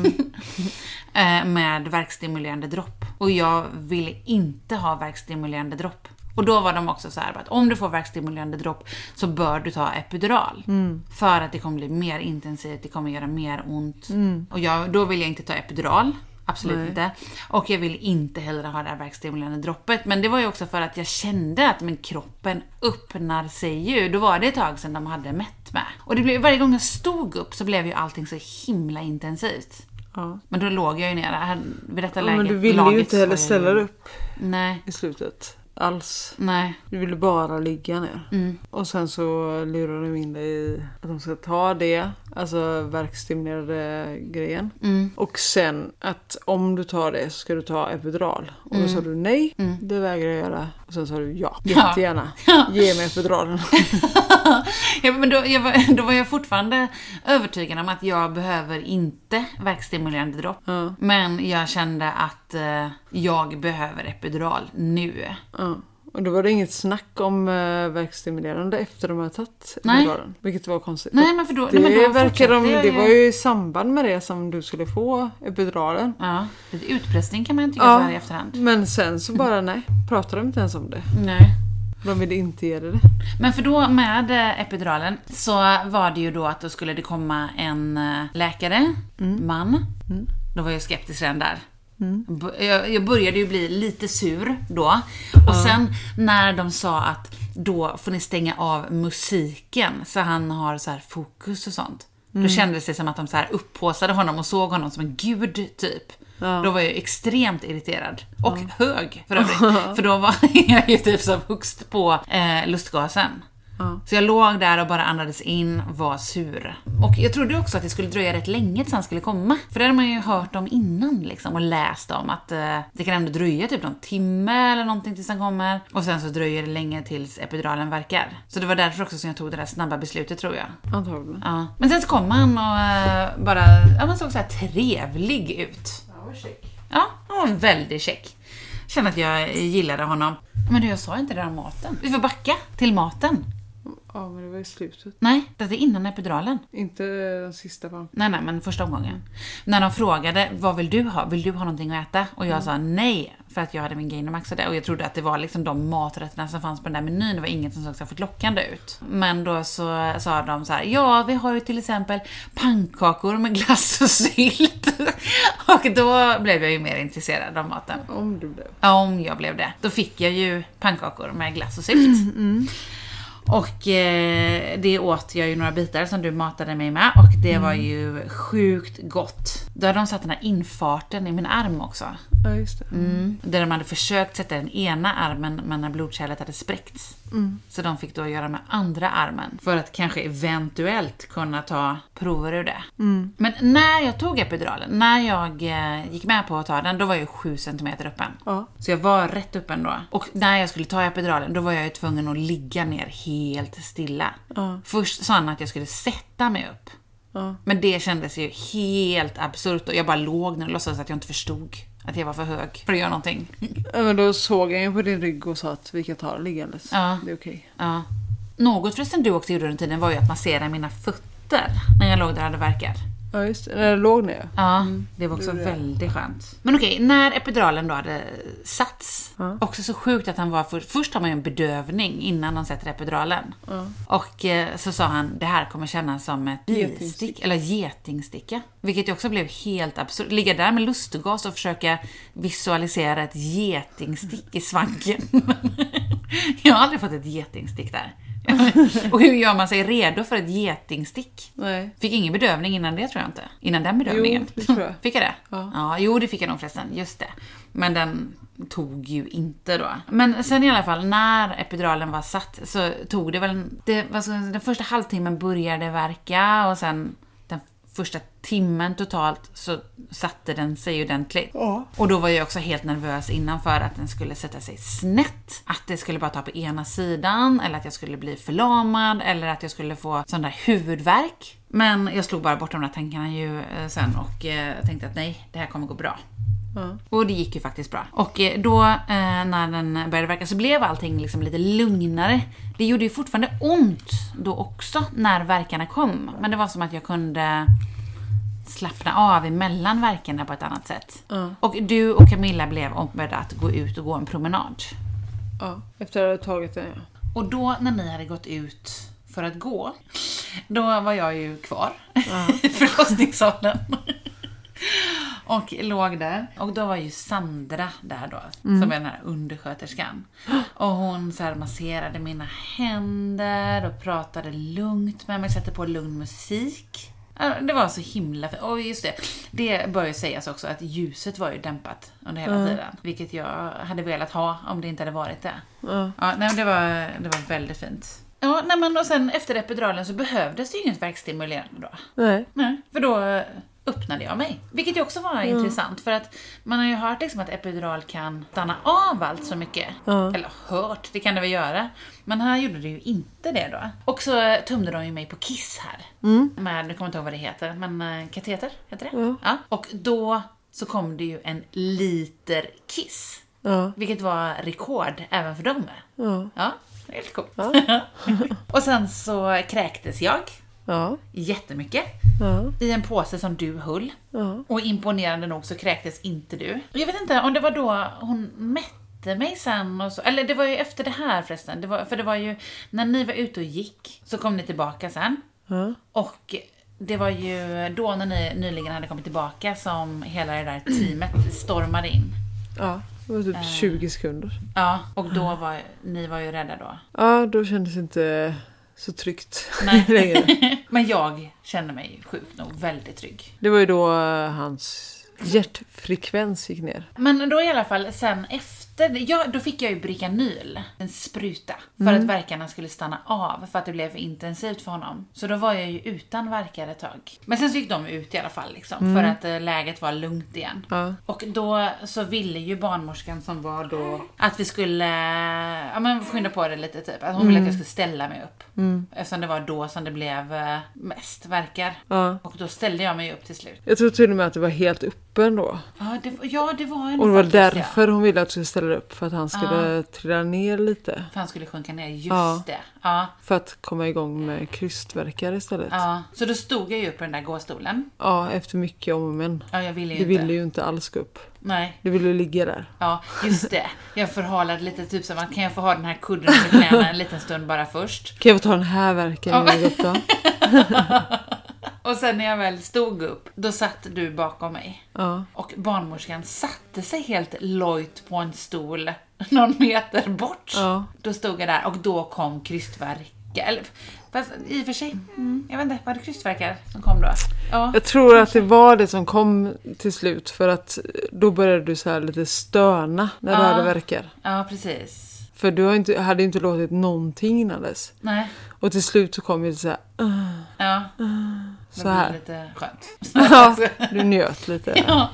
Eh, med verkstimulerande dropp. Och jag ville inte ha verkstimulerande dropp. Och då var de också så här att om du får verkstimulerande dropp så bör du ta epidural. För att det kommer bli mer intensivt, det kommer göra mer ont. Och jag, då vill jag inte ta epidural. Absolut Nej. inte. Och jag vill inte heller ha det här verkstimulerande droppet. Men det var ju också för att jag kände att min kroppen öppnar sig ju. Då var det ett tag sedan de hade mätt med. Och det blev, varje gång jag stod upp så blev ju allting så himla intensivt. Ja. Men då låg jag ju nere. Här, vid detta Ja, läget, men du ville ju inte heller ställa dig upp Nej, i slutet. Alls. nej. Du ville bara ligga ner. Mm. Och sen så lurar de in dig i att de ska ta det, alltså verkstimulerade grejen. Mm. Och sen att om du tar det så ska du ta epidural. Och då sa du nej, det vägrar jag göra. Och sen sa du ja, Mm. Ja. jättegärna. Ja. Ge mig epiduralen. ja, men då, jag var, då var jag fortfarande övertygad om att jag behöver inte verkstimulerande dropp. Ja. Men jag kände att eh, jag behöver epidural nu. ja. Och då var det inget snack om uh, verkstimulerande efter de hade tagit epiduralen. Vilket var konstigt. Nej, men för då, det nej, men då verkar de, det var ju i samband med det som du skulle få epiduralen. Ja, lite utpressning kan man tycka Ja. så här i efterhand. Men sen så bara nej, pratade de inte ens om det. Nej. De ville inte ge det. Men för då med eh, epiduralen så var det ju då att då skulle det komma en eh, läkare, man. Då var jag skeptisk redan där. B- Jag, jag började ju bli lite sur då. Och sen när de sa att då får ni stänga av musiken så han har så här fokus och sånt. Då kändes det som att de så här upphåsade honom och såg honom som en gud typ. Ja. Då var jag extremt irriterad. Och hög för övrigt. för då var jag ju typ som högst på eh, lustgasen. Ja. Så jag låg där och bara andades in, var sur. Och jag trodde också att det skulle dröja rätt länge tills han skulle komma. För det hade man ju hört om innan liksom och läst om att eh, det kan ändå dröja typ någon timme eller någonting tills han kommer. Och sen så dröjer det länge tills epiduralen verkar. Så det var därför också som jag tog det där snabba beslutet tror jag. Antagligen. Ja. Men sen så kom han och eh, bara, ja man såg så här trevlig ut. Ja, han var väldigt check. Kände att jag gillade honom. Men du, jag sa inte det om maten. Vi får backa till maten. Ja, men det var i slutet. Nej, det är innan epiduralen. Inte den sista va? Nej, nej, men första omgången. När de frågade, vad vill du ha? Vill du ha någonting att äta? Och jag sa nej, för att jag hade min Gainomax och det. Och jag trodde att det var liksom de maträtterna som fanns på den där menyn. Det var inget som såg så lockande ut. Men då så sa de så här, ja, vi har ju till exempel pannkakor med glass och sylt. och då blev jag ju mer intresserad av maten. Om du blev. Ja, om jag blev det. Då fick jag ju pannkakor med glass och sylt. Och eh, det åt jag ju några bitar som du matade mig med och det var ju sjukt gott. Då hade de satt den här infarten i min arm också. Ja, just det. Mm. Där de hade försökt sätta den ena armen men när blodkärlet hade spräckts. Så de fick då göra med andra armen för att kanske eventuellt kunna ta prover ur det. Men när jag tog epiduralen, när jag eh, gick med på att ta den, då var jag 7 cm öppen. Ja. Så jag var rätt öppen då. Och när jag skulle ta epiduralen, då var jag ju tvungen att ligga ner helt stilla. Ja. Först sa han att jag skulle sätta mig upp. Ja. Men det kändes ju helt absurt och jag bara låg ner och låtsades att jag inte förstod att jag var för hög för att göra någonting. Ja, men då såg jag ju på din rygg och sa att vi kan ta det liggandes. Ja. Det är okej. Ja. Något förresten du också gjorde under tiden var ju att massera mina fötter när jag låg där och hade verkar. Ja just det, när det låg ner. Ja, det var också väldigt skönt. Men okej, när epiduralen då hade satts, också så sjukt att han var för, Först har man ju en bedövning innan de sätter epiduralen. Och eh, så sa han, det här kommer kännas som ett bistick, eller getingsticka. Vilket ju också blev helt absurt. Ligga där med lustgas och försöka visualisera ett getingstick i svanken. Jag har aldrig fått ett getingstick där. Och hur gör man sig redo för ett getingstick? Nej. Fick ingen bedövning innan det tror jag inte. Innan den bedövningen. Jo, det tror jag. Fick jag det? Ja. jo det fick jag nog förresten. Just det. Men den tog ju inte då. Men sen i alla fall, när epiduralen var satt så tog det väl... Det, vad ska jag säga, den första halvtimmen började verka och sen första timmen totalt så satte den sig ordentligt. Ja. Och då var jag också helt nervös innan för att den skulle sätta sig snett. Att det skulle bara ta på ena sidan, eller att jag skulle bli förlamad, eller att jag skulle få sån där huvudvärk. Men jag slog bara bort de där tankarna ju eh, sen och eh, tänkte att nej, det här kommer gå bra. Ja. Och det gick ju faktiskt bra. Och eh, då eh, när den började verka så blev allting liksom lite lugnare. Det gjorde ju fortfarande ont då också när verkarna kom. Men det var som att jag kunde slappna av emellan verkarna på ett annat sätt. Ja. Och du och Camilla blev ombedda att gå ut och gå en promenad. Ja, efter att jag hade tagit den ja. Och då när ni hade gått ut för att gå, då var jag ju kvar i förlossningssalen. Och låg där. Och då var ju Sandra där då, som är den här undersköterskan. Och hon så masserade mina händer och pratade lugnt med mig, satte på lugn musik. Det var så himla fint. Och just det, det bör ju sägas också att ljuset var ju dämpat under hela tiden. Vilket jag hade velat ha om det inte hade varit det. Ja. Ja, nej, det var, det var väldigt fint. Ja, nej, men och sen efter epiduralen så behövdes det ju inget verkstimulerande då. Nej. Nej, för då öppnade jag mig. Vilket ju också var intressant för att man har ju hört liksom att epidural kan stanna av allt så mycket. Ja. Eller hört, det kan det väl göra. Men här gjorde det ju inte det då. Och så tömde de ju mig på kiss här. Med, nu kommer jag inte ihåg vad det heter, men eh, kateter, heter det? Ja. Och då så kom det ju en liter kiss. Ja. Vilket var rekord även för dem. Ja. Ja, helt coolt. och sen så kräktes jag Ja. jättemycket Ja. i en påse som du höll. Ja. Och imponerande nog så kräktes inte du. Jag vet inte om det var då hon mätte mig sen och så. Eller det var ju efter det här förresten. Det var, för det var ju när ni var ute och gick så kom ni tillbaka sen. Ja. Och det var ju då när ni nyligen hade kommit tillbaka som hela det där teamet stormade in. ja. Det var typ 20 sekunder. Ja, och då var ni var ju rädda då. Ja, då kändes det inte så tryggt längre. Men jag kände mig sjukt nog väldigt trygg. Det var ju då hans hjärtfrekvens gick ner. Men då i alla fall sen efter, ja, då fick jag ju Bricanyl, en spruta, för att verkarna skulle stanna av för att det blev för intensivt för honom. Så då var jag ju utan verkar ett tag. Men sen så gick de ut i alla fall liksom, för att eh, läget var lugnt igen. Ja. Och då så ville ju barnmorskan som var då att vi skulle ja, men skynda på det lite typ. Att hon ville att jag skulle ställa mig upp. Eftersom det var då som det blev eh, mest verkar. Ja. Och då ställde jag mig upp till slut. Jag tror till och med att det var helt öppen då. Ja, det, ja, det var en Och det var faktiskt, ja. därför hon ville att du skulle ställa upp. För att han skulle trilla ner lite. För han skulle sjunka ner, just Ja. det. Ja, För att komma igång med krystverkar istället. Ja. ja. Så då stod jag ju upp på den där gåstolen. efter mycket om och men. Ja, jag ville ju Du inte. ville ju inte alls gå upp. Nej, Du ville ligga där. ja, just det. Jag förhalade lite, typ att kan jag få ha den här kudden under knäna en liten stund bara först? Kan jag få ta den här verken Ja. när jag går upp då? Och sen när jag väl stod upp, då satt du bakom mig. Ja. Och barnmorskan satte sig helt lojt på en stol någon meter bort. Ja. Då stod jag där och då kom krystverkar. Eller, fast i och för sig, mm, jag vet inte, var det krystverkar som kom då? Ja. Jag tror att det var det som kom till slut. För att då började du så här lite stöna när du Ja. hade verkar. Ja, precis. För du inte, hade inte låtit någonting innan dess. Nej. Och till slut så kom ju så här. "Ugh", Ja. Så det här. lite skönt. Ja, du njöt lite. Ja.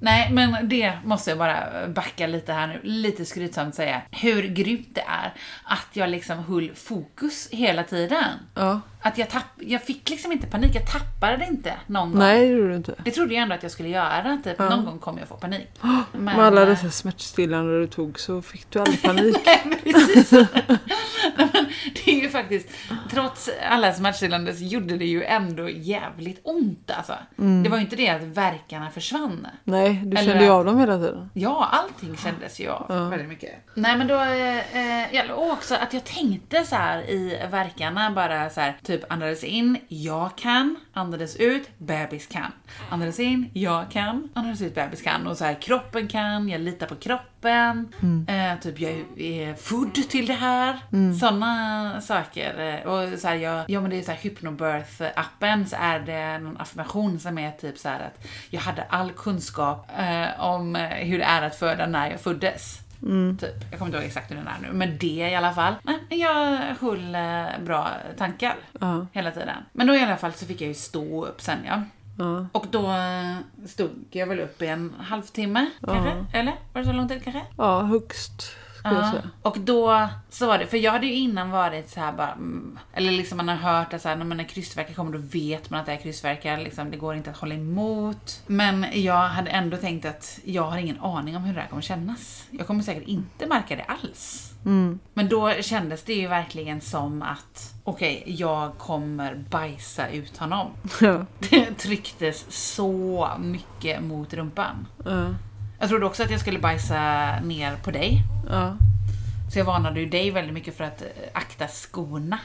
Nej, men det måste jag bara backa lite här nu. Lite skrytsamt säga. Hur grymt det är att jag liksom höll fokus hela tiden. Ja. Att jag, tapp, jag fick liksom inte panik. Jag tappade det inte någon gång. Nej, det gjorde du inte. Det trodde jag ändå att jag skulle göra. Typ, Någon gång kommer jag få panik. Men, Med alla eh, dessa smärtstillande du tog så fick du aldrig panik. Precis. Nej, men det är ju faktiskt, trots alla smärtstillande så gjorde det ju ändå jävligt ont alltså. Mm. Det var ju inte det att verkarna försvann. Nej, du Eller kände ju av dem hela tiden. Ja, allting kändes ju av väldigt mycket. Nej men då, eh, eh, ja, också att jag tänkte så här i verkarna bara så här, typ andades in, jag kan, andades ut, bebis kan. Andades in, jag kan, andades ut, bebis kan. Och så här, kroppen kan, jag litar på kroppen. Eh, typ jag är food till det här. Sådana saker. Eh, Och så här, jag, ja men det är så här hypnobirth-appen så är det någon affirmation som är typ så här att jag hade all kunskap eh, om hur det är att föda när jag föddes. Typ. Jag kommer inte ihåg exakt hur den är nu, men det i alla fall. Nej, jag höll eh, bra tankar Ja. hela tiden. Men då i alla fall så fick jag ju stå upp sen ja. Ja. Och då eh, stod jag väl upp i en halvtimme kanske? Eller? Var det så lång tid kanske? ja, högst Ja, och då så var det, för jag hade ju innan varit så här bara, mm, eller liksom man har hört att så här, när man är krystvärkar kommer då vet man att det är krystvärkar, liksom, det går inte att hålla emot. Men jag hade ändå tänkt att jag har ingen aning om hur det här kommer kännas. Jag kommer säkert inte märka det alls. Men då kändes det ju verkligen som att, okej, jag kommer bajsa ut honom. Ja. Det trycktes så mycket mot rumpan. Ja. Jag trodde också att jag skulle bajsa ner på dig. Ja. Så jag varnade ju dig väldigt mycket för att eh, akta skorna.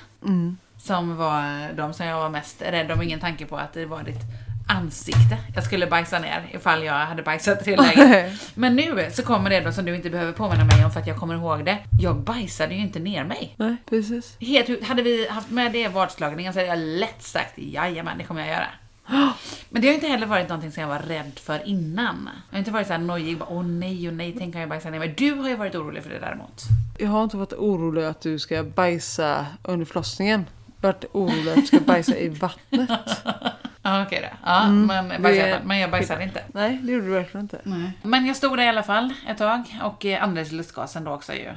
Som var de som jag var mest rädd om. Ingen tanke på att det var ditt ansikte jag skulle bajsa ner ifall jag hade bajsat det läget. Men nu så kommer det då som du inte behöver påminna mig om för att jag kommer ihåg det. Jag bajsade ju inte ner mig. Nej, precis. Helt, hade vi haft med det i vadslagningen så hade jag lätt sagt jajamän, det kommer jag göra. Men det har inte heller varit någonting som jag var rädd för innan. Jag har inte varit såhär nojig, bara, åh nej, åh nej, tänk om jag bajsar ner mig. Du har ju varit orolig för det däremot. Jag har inte varit orolig att du ska bajsa under förlossningen. Jag har varit orolig att du ska bajsa i vattnet. Ja, okej då. Ja, men, bajsade, i alla det- fall. men jag bajsade inte. Nej, det gjorde du verkligen inte. Men jag stod där i alla fall ett tag och eh, andades lustgasen då också ju.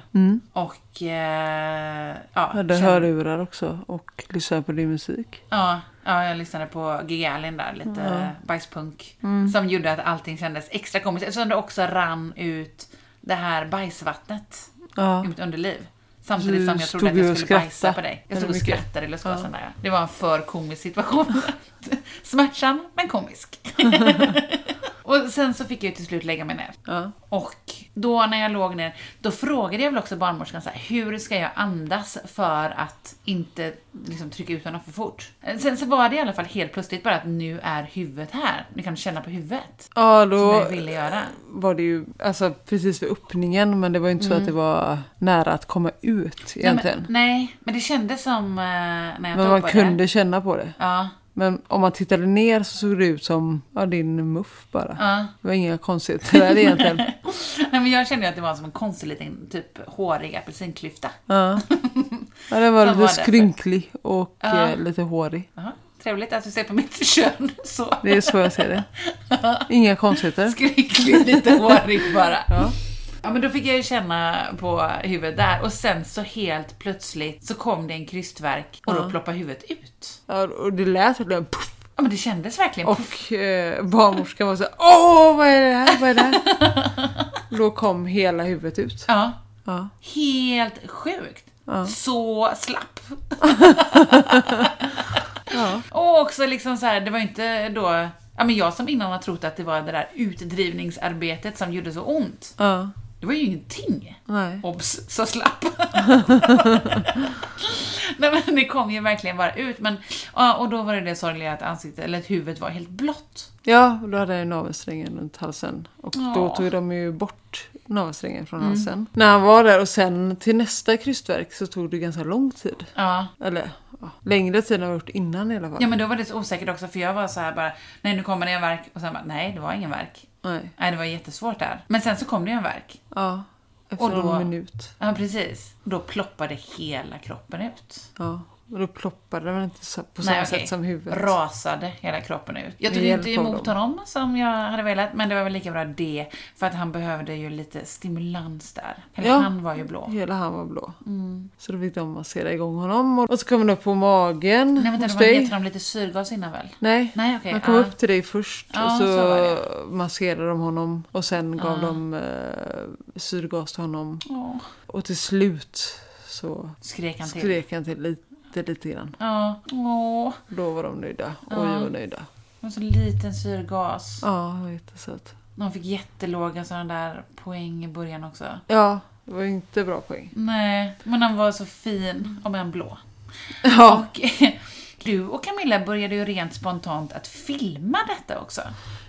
Och eh, ja, hade kände- hörlurar också och lyssnade på din musik. Ja, ja, jag lyssnade på Gigalin där, lite bajspunk. Som gjorde att allting kändes extra komiskt. Eftersom det också rann ut det här bajsvattnet Ja. i mitt underliv. Samtidigt Du som jag trodde att jag skulle bajsa på dig. Jag stod och skrattade i lustgasen där. ja. Det var en för komisk situation. Smärtsam, men komisk. och sen så fick jag till slut lägga mig ner. Ja. Och då när jag låg ner, då frågade jag väl också barnmorskan så här, hur ska jag andas för att inte liksom, trycka ut honom för fort? Eh, Sen så var det i alla fall helt plötsligt bara att nu är huvudet här. Ni kan känna på huvudet. Ja, Som då jag ville göra. var det ju alltså, precis vid öppningen men det var ju inte så att det var nära att komma ut egentligen. Mm. Nej men, nej, men det kändes som eh, när jag men man kunde det. känna på det. Ja, Men om man tittade ner så såg det ut som ja, din muff bara. ja. Det var inga konstigheter där egentligen. Nej, men jag kände att det var som en konstig liten typ hårig apelsinklyfta. Ja. ja, den var Som lite var skrynklig och Ja. eh, lite hårig. Jaha, trevligt att du ser på mitt kön så. Det är så jag ser det. Inga konstigheter. Skrynklig, lite hårig bara. Ja. Ja men då fick jag ju känna på huvudet där och sen så helt plötsligt så kom det en krystvärk och då ploppade huvudet ut. Ja, och det lät verkligen puff. Ja men det kändes verkligen. Och eh, barnmorskan var så åh vad är det här, vad är det här? Då kom hela huvudet ut. Ja, Ja. helt sjukt. Så slapp. Ja. Och också liksom så här, det var inte då, ja men jag som innan har trott att det var det där utdrivningsarbetet som gjorde så ont. Ja. Det var ju ingenting. Nej. Obs, så slapp. Nej men det kom ju verkligen bara ut. Men, och då var det det sorgliga att ansiktet, eller att huvudet var helt blått. Ja, och då hade jag navelsträngen runt halsen. Och då Ja. tog de ju bort navelsträngen från halsen. När han var där och sen till nästa krystverk så tog det ganska lång tid. Ja. Eller ja, längre tid än vad jag gjort innan i alla fall. ja, men då var det så osäkert också för jag var så här bara, nej nu kommer det en verk och sen bara, nej det var ingen verk. Nej. Nej det var jättesvårt där. Men sen så kom det ju en verk. Ja. Efter Och då- någon minut. Ja precis. Då ploppade hela kroppen ut. Ja. Och då ploppade den inte så, på samma Nej, sätt som huvudet. Rasade hela kroppen ut. Jag Med tog inte hjälp av emot dem. honom som jag hade velat, men det var väl lika bra det. För att han behövde ju lite stimulans där. Eller Ja. han var ju blå. Hela han var blå. Mm. Så då fick de massera igång honom. Och så kom han upp på magen Nej vänta, de hade gett honom lite syrgas innan väl? Nej, Nej okej. han kom ja. upp till dig först Ja, och så, så masserade de honom och sen gav Ja. de eh, syrgas till honom. Åh, Och till slut så skrek han till. skrek han till lite, lite grann. Ja. Åh, Då var de nöjda och Ja. vi var nöjda. en så liten syrgas. Ja, det var jättesött. De fick jättelåga sådana där poäng i början också. Ja, det var inte bra poäng. Nej, men han var så fin, om än blå. Ja, Och du och Camilla började ju rent spontant att filma detta också.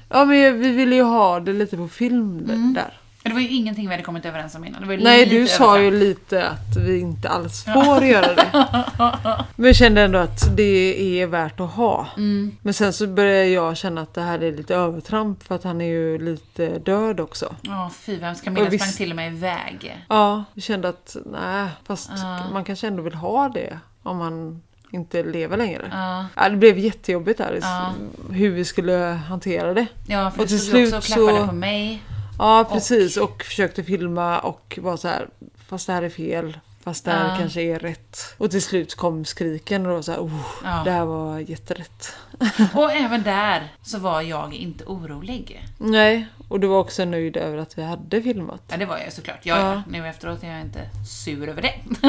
ja men vi ville ju ha det lite på film Mm. där. Det var ju ingenting vi hade kommit överens om innan. Ju Nej, du sa ju övertramp. lite att vi inte alls får göra det. Men jag kände ändå att det är värt att ha. Mm. Men sen så började jag känna att det här är lite övertramp för att han är ju lite död också. Ja, fy. Camilla Och visst- sprang till och med iväg. Ja, jag kände att nej, fast Ja. man kanske ändå vill ha det om man inte lever längre. Ja, Ja, det blev jättejobbigt där Ja. hur vi skulle hantera det. ja för Och till ju också och slut så- på mig. Ja, precis. Och, försökte filma och var så här, fast det här är fel. Fast det här Ja. kanske är rätt. Och till slut kom skriken och då så här, oh, Ja. det här var jätterätt. Och även där så var jag inte orolig. Nej, och du var också nöjd över att vi hade filmat. Ja, det var jag såklart. Ja, Ja. Nu efteråt är jag inte sur över det.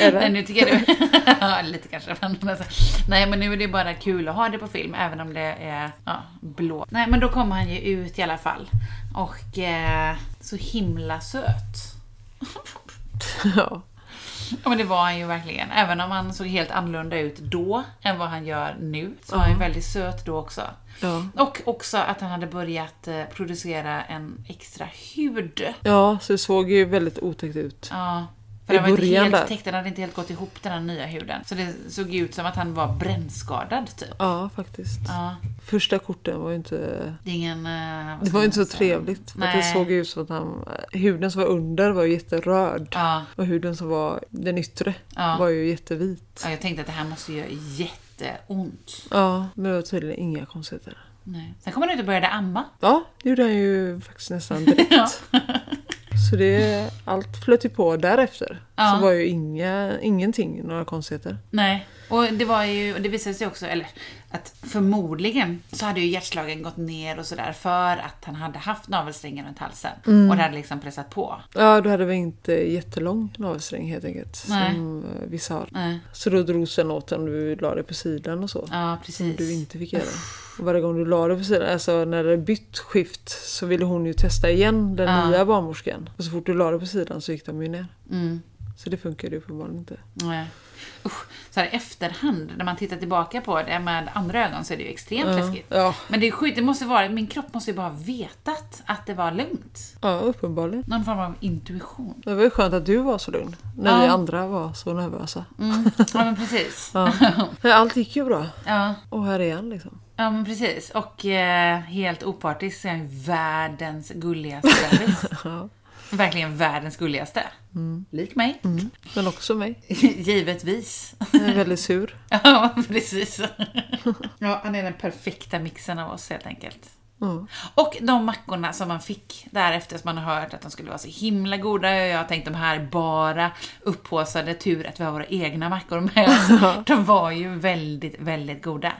är det? Nej, nu tycker jag det. ja, lite kanske. Men alltså, nej, men nu är det bara kul att ha det på film, även om det är ja, blå. Nej, men då kommer han ju ut i alla fall. Och eh, så himla söt. ja. Ja, men det var han ju verkligen. Även om han såg helt annorlunda ut då än vad han gör nu, så var han ju väldigt söt då också. Ja. Och också att han hade börjat eh, producera en extra hud. ja, så det såg ju väldigt otäckt ut. Ja. För den var inte helt där. täckt, den hade inte helt gått ihop den här nya huden. Så det såg ut som att han var brännskadad typ. Ja, faktiskt. Ja, Första korten var ju inte... ingen... eh, Det var ju inte så säga? trevligt. För det såg ut som att han... Huden som var under var ju jätteröd. Ja, Och huden som var den yttre Ja. var ju jättevit. ja, jag tänkte att det här måste göra jätteont. Ja, men det var tydligen inga konstigheter. Nej. Sen kom han ut och började amma. Ja, det gjorde han ju faktiskt nästan direkt. Så det, allt flöt ju på därefter. Ja. Så var ju inga, ingenting, några konstigheter. Nej, och det var ju, och det visade sig också, eller att förmodligen så hade ju hjärtslagen gått ner och sådär för att han hade haft navelsträngen runt halsen. Mm. Och det hade liksom pressat på. Ja, då hade vi inte jättelång navelsträng helt enkelt. Nej. Som eh, vissa har. Nej. Så då drogs den åt om du la det på sidan och så. Ja, Som precis. du inte fick göra. Och varje gång du la det på sidan, alltså när det bytt skift så ville hon ju testa igen den Ja. nya barnmorskan. Och så fort du la det på sidan så gick de ju ner. Mm. Så det funkade ju uppenbarligen inte. Nej. Usch, så här efterhand, när man tittar tillbaka på det med andra ögon så är det ju extremt Ja. läskigt. Ja, Men det är sjukt, det måste vara, min kropp måste ju bara ha vetat att det var lugnt. ja, uppenbarligen. Någon form av intuition. Det var ju skönt att du var så lugn. När Ja. vi andra var så nervösa. Mm. Ja men precis. Ja. Allt gick ju bra. Ja. Och här är han liksom. Ja men precis. Och eh, helt opartisk så är han världens gulligaste bebis. Ja. Verkligen världens gulligaste. Lik mig. Men också mig. Givetvis. Jag är väldigt sur. ja, precis. ja, han är den perfekta mixen av oss helt enkelt. Mm. Och de mackorna som man fick därefter, som man har hört att de skulle vara så himla goda. och Jag har tänkt de här är bara upphåsade, tur att vi har våra egna mackor med oss. De var ju väldigt, väldigt goda.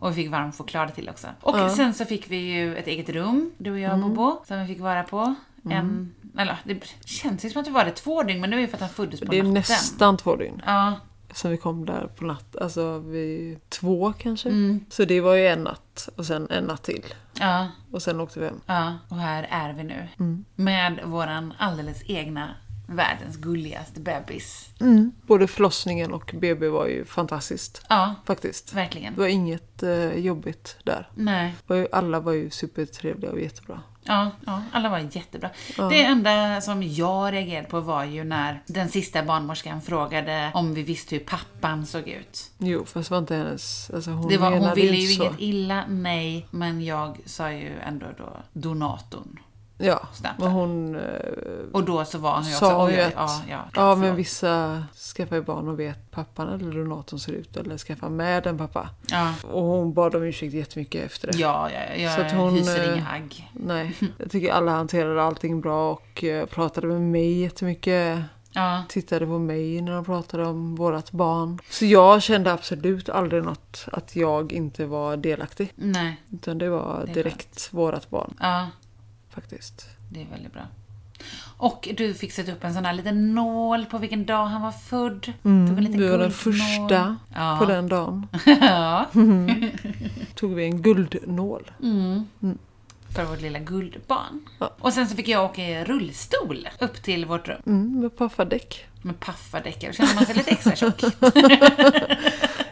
Och vi fick varm choklad till också. Och Mm. Sen så fick vi ju ett eget rum, du och jag Bobo, som vi fick vara på. Mm. En, eller det känns som att det var det två dygn, men det var ju för att han föddes på Det är natten. nästan två dygn. Ja, Som vi kom där på natt. Alltså vid två kanske. Mm. Så det var ju en natt och sen en natt till. ja. Och sen åkte vi hem. Ja, och här är vi nu. Mm. Med våran alldeles egna, världens gulligaste bebis. Både förlossningen och BB var ju fantastiskt. Ja, Faktiskt. verkligen. Det var inget eh, jobbigt där. Nej. Det var ju, alla var ju supertrevliga och jättebra. Ja, ja, alla var jättebra. Ja. Det enda som jag reagerade på var ju när den sista barnmorskan frågade om vi visste hur pappan såg ut. Jo, fast var inte hennes... Alltså hon Det var, hon ville ju så. inget illa, nej, men jag sa ju ändå då donatorn. Ja, Snabbt. men hon eh, Och då så var hon ju också, ju att ja, ja, ja, men vissa skaffar ju barn och vet pappan eller donatorn ser ut eller skaffar med en pappa. ja. Och hon bad om ursäkt jättemycket efter det. Ja, ja, jag Så att hon, hyser eh, inga agg. Nej, jag tycker alla hanterade allting bra och eh, pratade med mig jättemycket. Ja, Tittade på mig när de pratade om vårat barn. Så jag kände absolut aldrig något att jag inte var delaktig. nej, Utan det var Det direkt vårat barn ja, faktiskt. det är väldigt bra. Och du fick sätta upp en sån här liten nål på vilken dag han var född. Tog en liten Mm, Du var den första Ja. på den dagen. ja, Tog vi en guldnål. för vårt lilla guldbarn. Ja. Och sen så fick jag åka i rullstol upp till vårt rum. Mm, med paffadäck. Med paffadäckare. Då känner man sig lite extra tjock.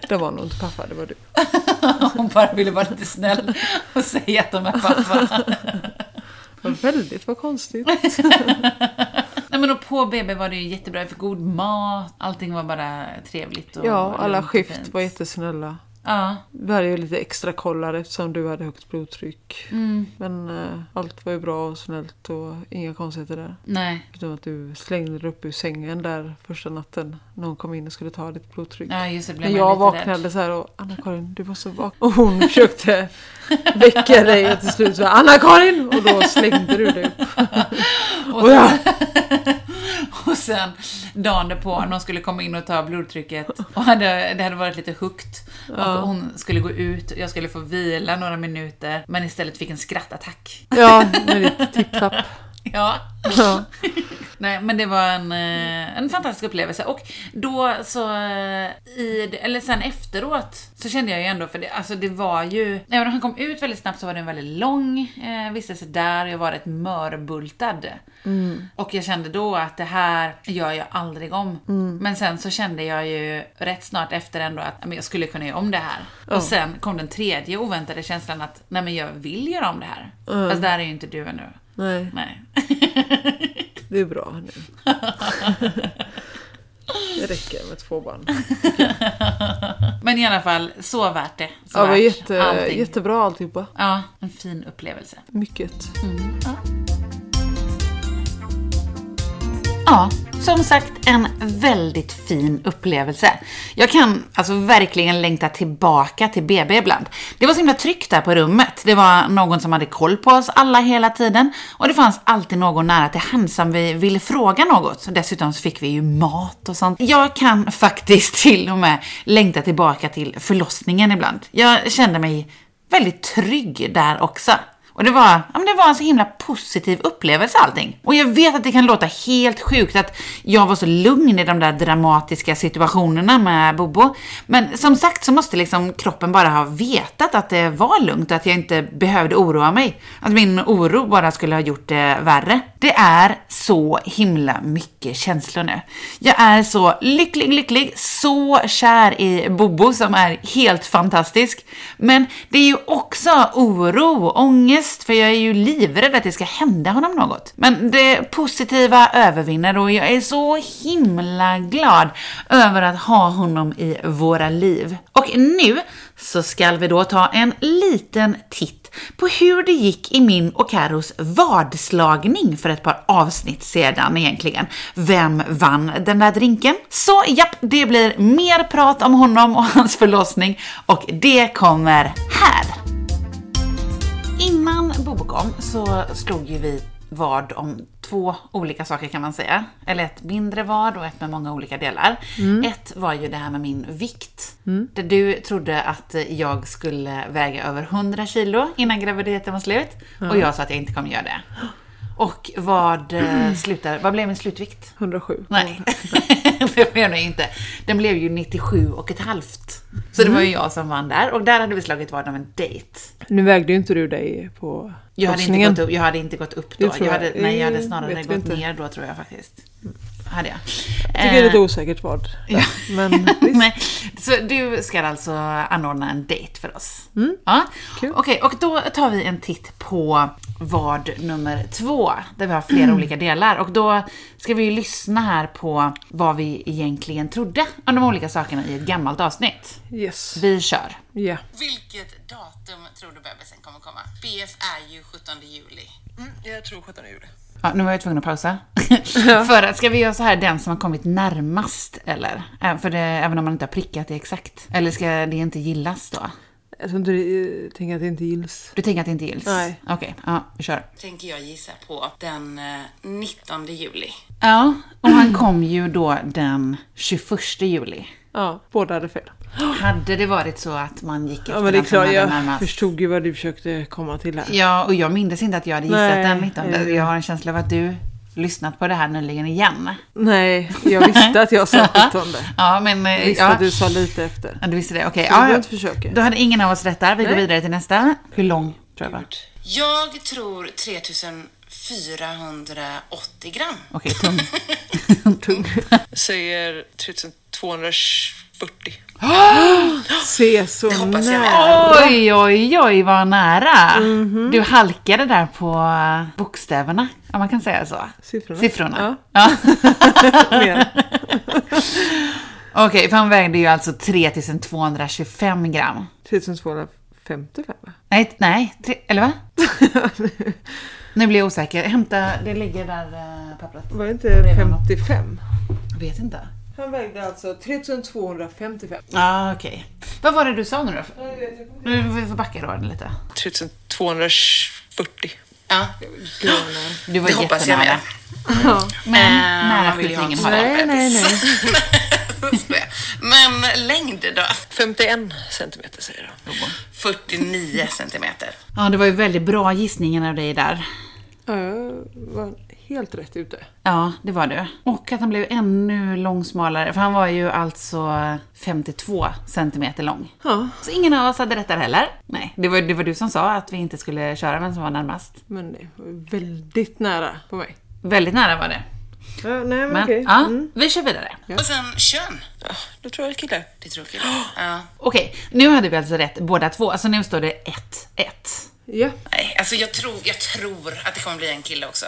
Det var nog inte pappa, det var du. Hon bara ville vara lite snäll och säga att de är pappa. Var väldigt vad konstigt. Nej men och på BB var det ju jättebra, jag fick god mat, allting var bara trevligt och Ja, alla skift fint. var jättesnälla. Ja, Vi hade ju lite extra kollar eftersom du hade högt blodtryck. mm, Men eh, allt var ju bra och snällt och inga konstigheter där. nej. Utom att du slängde dig upp ur sängen där första natten när hon kom in och skulle ta ditt blodtryck. Ja just det, blev När jag vaknade rädd. så här och Anna-Karin du måste vakna. Och hon försökte väcka dig och till slut så Anna-Karin! Och då slängde du dig upp. Och, Och ja, och sen dagen därpå när hon skulle komma in och ta blodtrycket och hade, det hade varit lite högt och hon skulle gå ut, jag skulle få vila några minuter men istället fick en skrattattack. ja med ditt tipp-tapp. Ja. Ja. Nej, men det var en, eh, en fantastisk upplevelse. Och då så, eh, i, eller sen efteråt, så kände jag ju ändå, för det, alltså det var ju, även om han kom ut väldigt snabbt så var det en väldigt lång eh, vistelse där, jag var rätt mörbultad. Och jag kände då att det här gör jag aldrig om. Men sen så kände jag ju rätt snart efter ändå att men jag skulle kunna göra om det här. Och sen kom den tredje oväntade känslan att nej men jag vill göra om det här. Fast där är ju inte du ännu. Nej, Nej. det är bra nu. Det räcker med två barn. Men i alla fall, så värt det. Så Ja, det var jätte, allting. jättebra alltihopa. Ja, en fin upplevelse. Mycket. Ja, som sagt en väldigt fin upplevelse. Jag kan alltså verkligen längta tillbaka till BB ibland. Det var så himla tryggt där på rummet. Det var någon som hade koll på oss alla hela tiden och det fanns alltid någon nära till hands som vi ville fråga något. Dessutom så fick vi ju mat och sånt. Jag kan faktiskt till och med längta tillbaka till förlossningen ibland. Jag kände mig väldigt trygg där också. Och det var, ja, men det var en så himla positiv upplevelse allting. Och jag vet att det kan låta helt sjukt att jag var så lugn i de där dramatiska situationerna med Bobo. Men som sagt så måste liksom kroppen bara ha vetat att det var lugnt och att jag inte behövde oroa mig. Att min oro bara skulle ha gjort det värre. Det är så himla mycket känslor nu. Jag är så lycklig, lycklig, så kär i Bobo som är helt fantastisk. Men det är ju också oro, ångest, för jag är ju livrädd att det ska hända honom något. Men det positiva övervinner och jag är så himla glad över att ha honom i våra liv. Och nu så ska vi då ta en liten titt på hur det gick i min och Karos vadslagning för ett par avsnitt sedan egentligen. Vem vann den där drinken? Så japp, det blir mer prat om honom och hans förlossning och det kommer här. Innan Bobokom så slog ju vi vad om två olika saker kan man säga. Eller ett mindre vad och ett med många olika delar. Ett var ju det här med min vikt. Där du trodde att jag skulle väga över 100 kilo innan graviditeten var slut. Och jag sa att jag inte kommer göra det. Och vad, eh, slutar, vad blev min slutvikt? 107. Nej, det blev det inte. Den blev ju 97 och ett halvt. Så det var ju jag som vann där. Och där hade vi slagit vad om en dejt. Nu vägde ju inte du dig på Jag hade, inte gått upp, jag hade inte gått upp då. Jag jag. hade, nej, jag hade snarare gått inte. ner då tror jag faktiskt. Hade jag. Jag tycker det är lite osäkert vad. Ja. Men. Nej, så du ska alltså anordna en dejt för oss? Mm. Ja. Okej, och då tar vi en titt på vad nummer två, där vi har flera Mm. olika delar. Och då ska vi ju lyssna här på vad vi egentligen trodde om de olika sakerna i ett gammalt avsnitt. Yes. Vi kör. Ja. Vilket datum tror du bebisen kommer komma? BF är ju 17 juli. Jag tror 17 juli. Ja, nu var jag tvungen att pausa. för att, ska vi göra så här, den som har kommit närmast, eller? För det, även om man inte har prickat det exakt. Eller ska det inte gillas då? Jag tror inte det, jag tänker att det inte gills. Du tänker att det inte gills? Nej. Okej, ja, vi kör. tänker jag gissa på den eh, 19 juli. Ja, och han kom ju då den 21 juli. Ja, båda hade fel. Hade det varit så att man gick efter Ja men det är den som klart, hade jag närmast? förstod ju vad du försökte komma till här. Ja, och jag minns inte att jag hade gissat Nej, den 19. eh. Jag har en känsla av att du lyssnat på det här nyligen igen. Nej, jag visste att jag sa 17. Ja, men... eh, Jag visste ja. att du sa lite efter. Ja, du visste det. Okej. Behöver Ja, inte försöka. då hade ingen av oss rätt där. Vi går Nej. vidare till nästa. Hur lång tror jag? Jag tror 3480 gram. Okej, tung. Tung. säger 3240. Se så nära. Oj, oj, oj, vad nära. Mhm. Du halkade där på eh, bokstäverna, om man kan säga så. Siffrorna. Siffrorna. Ja. Ja. Okej, för han vägde ju alltså 3225 gram. 3255 va? Nej, nej, tre, eller va? nu blir jag osäker. Hämta, det ligger där äh, pappret. Var det inte 55? Jag vet inte. Han vägde alltså 3255. Ja, ah, okej. Vad var det du sa nu då? Nu får vi får backa då lite. 3240. Ja, Du var det hoppas jag med. Men Eh, nära vill ju ha skjutningen en har Nej, nej, nej. Men längd då? 51 centimeter säger jag. 49 centimeter. Ja, det var ju väldigt bra gissningen av dig där. Ja, var helt rätt ute. Ja, det var du. Och att han blev ännu långsmalare, för han var ju alltså 52 centimeter lång. Ja, Så ingen av oss hade rätt där heller. Nej, det var, det var du som sa att vi inte skulle köra vem som var närmast. men det var väldigt nära på mig. Väldigt nära var det. Ja, nej men, Men okej. ja, Mm. vi kör vidare. Och sen kön. Ja, då tror jag killar. Det tror jag. Ja. Okej, nu hade vi alltså rätt båda två. Alltså nu står det 1-1. Ja. Nej, alltså jag tror, jag tror att det kommer bli en kille också.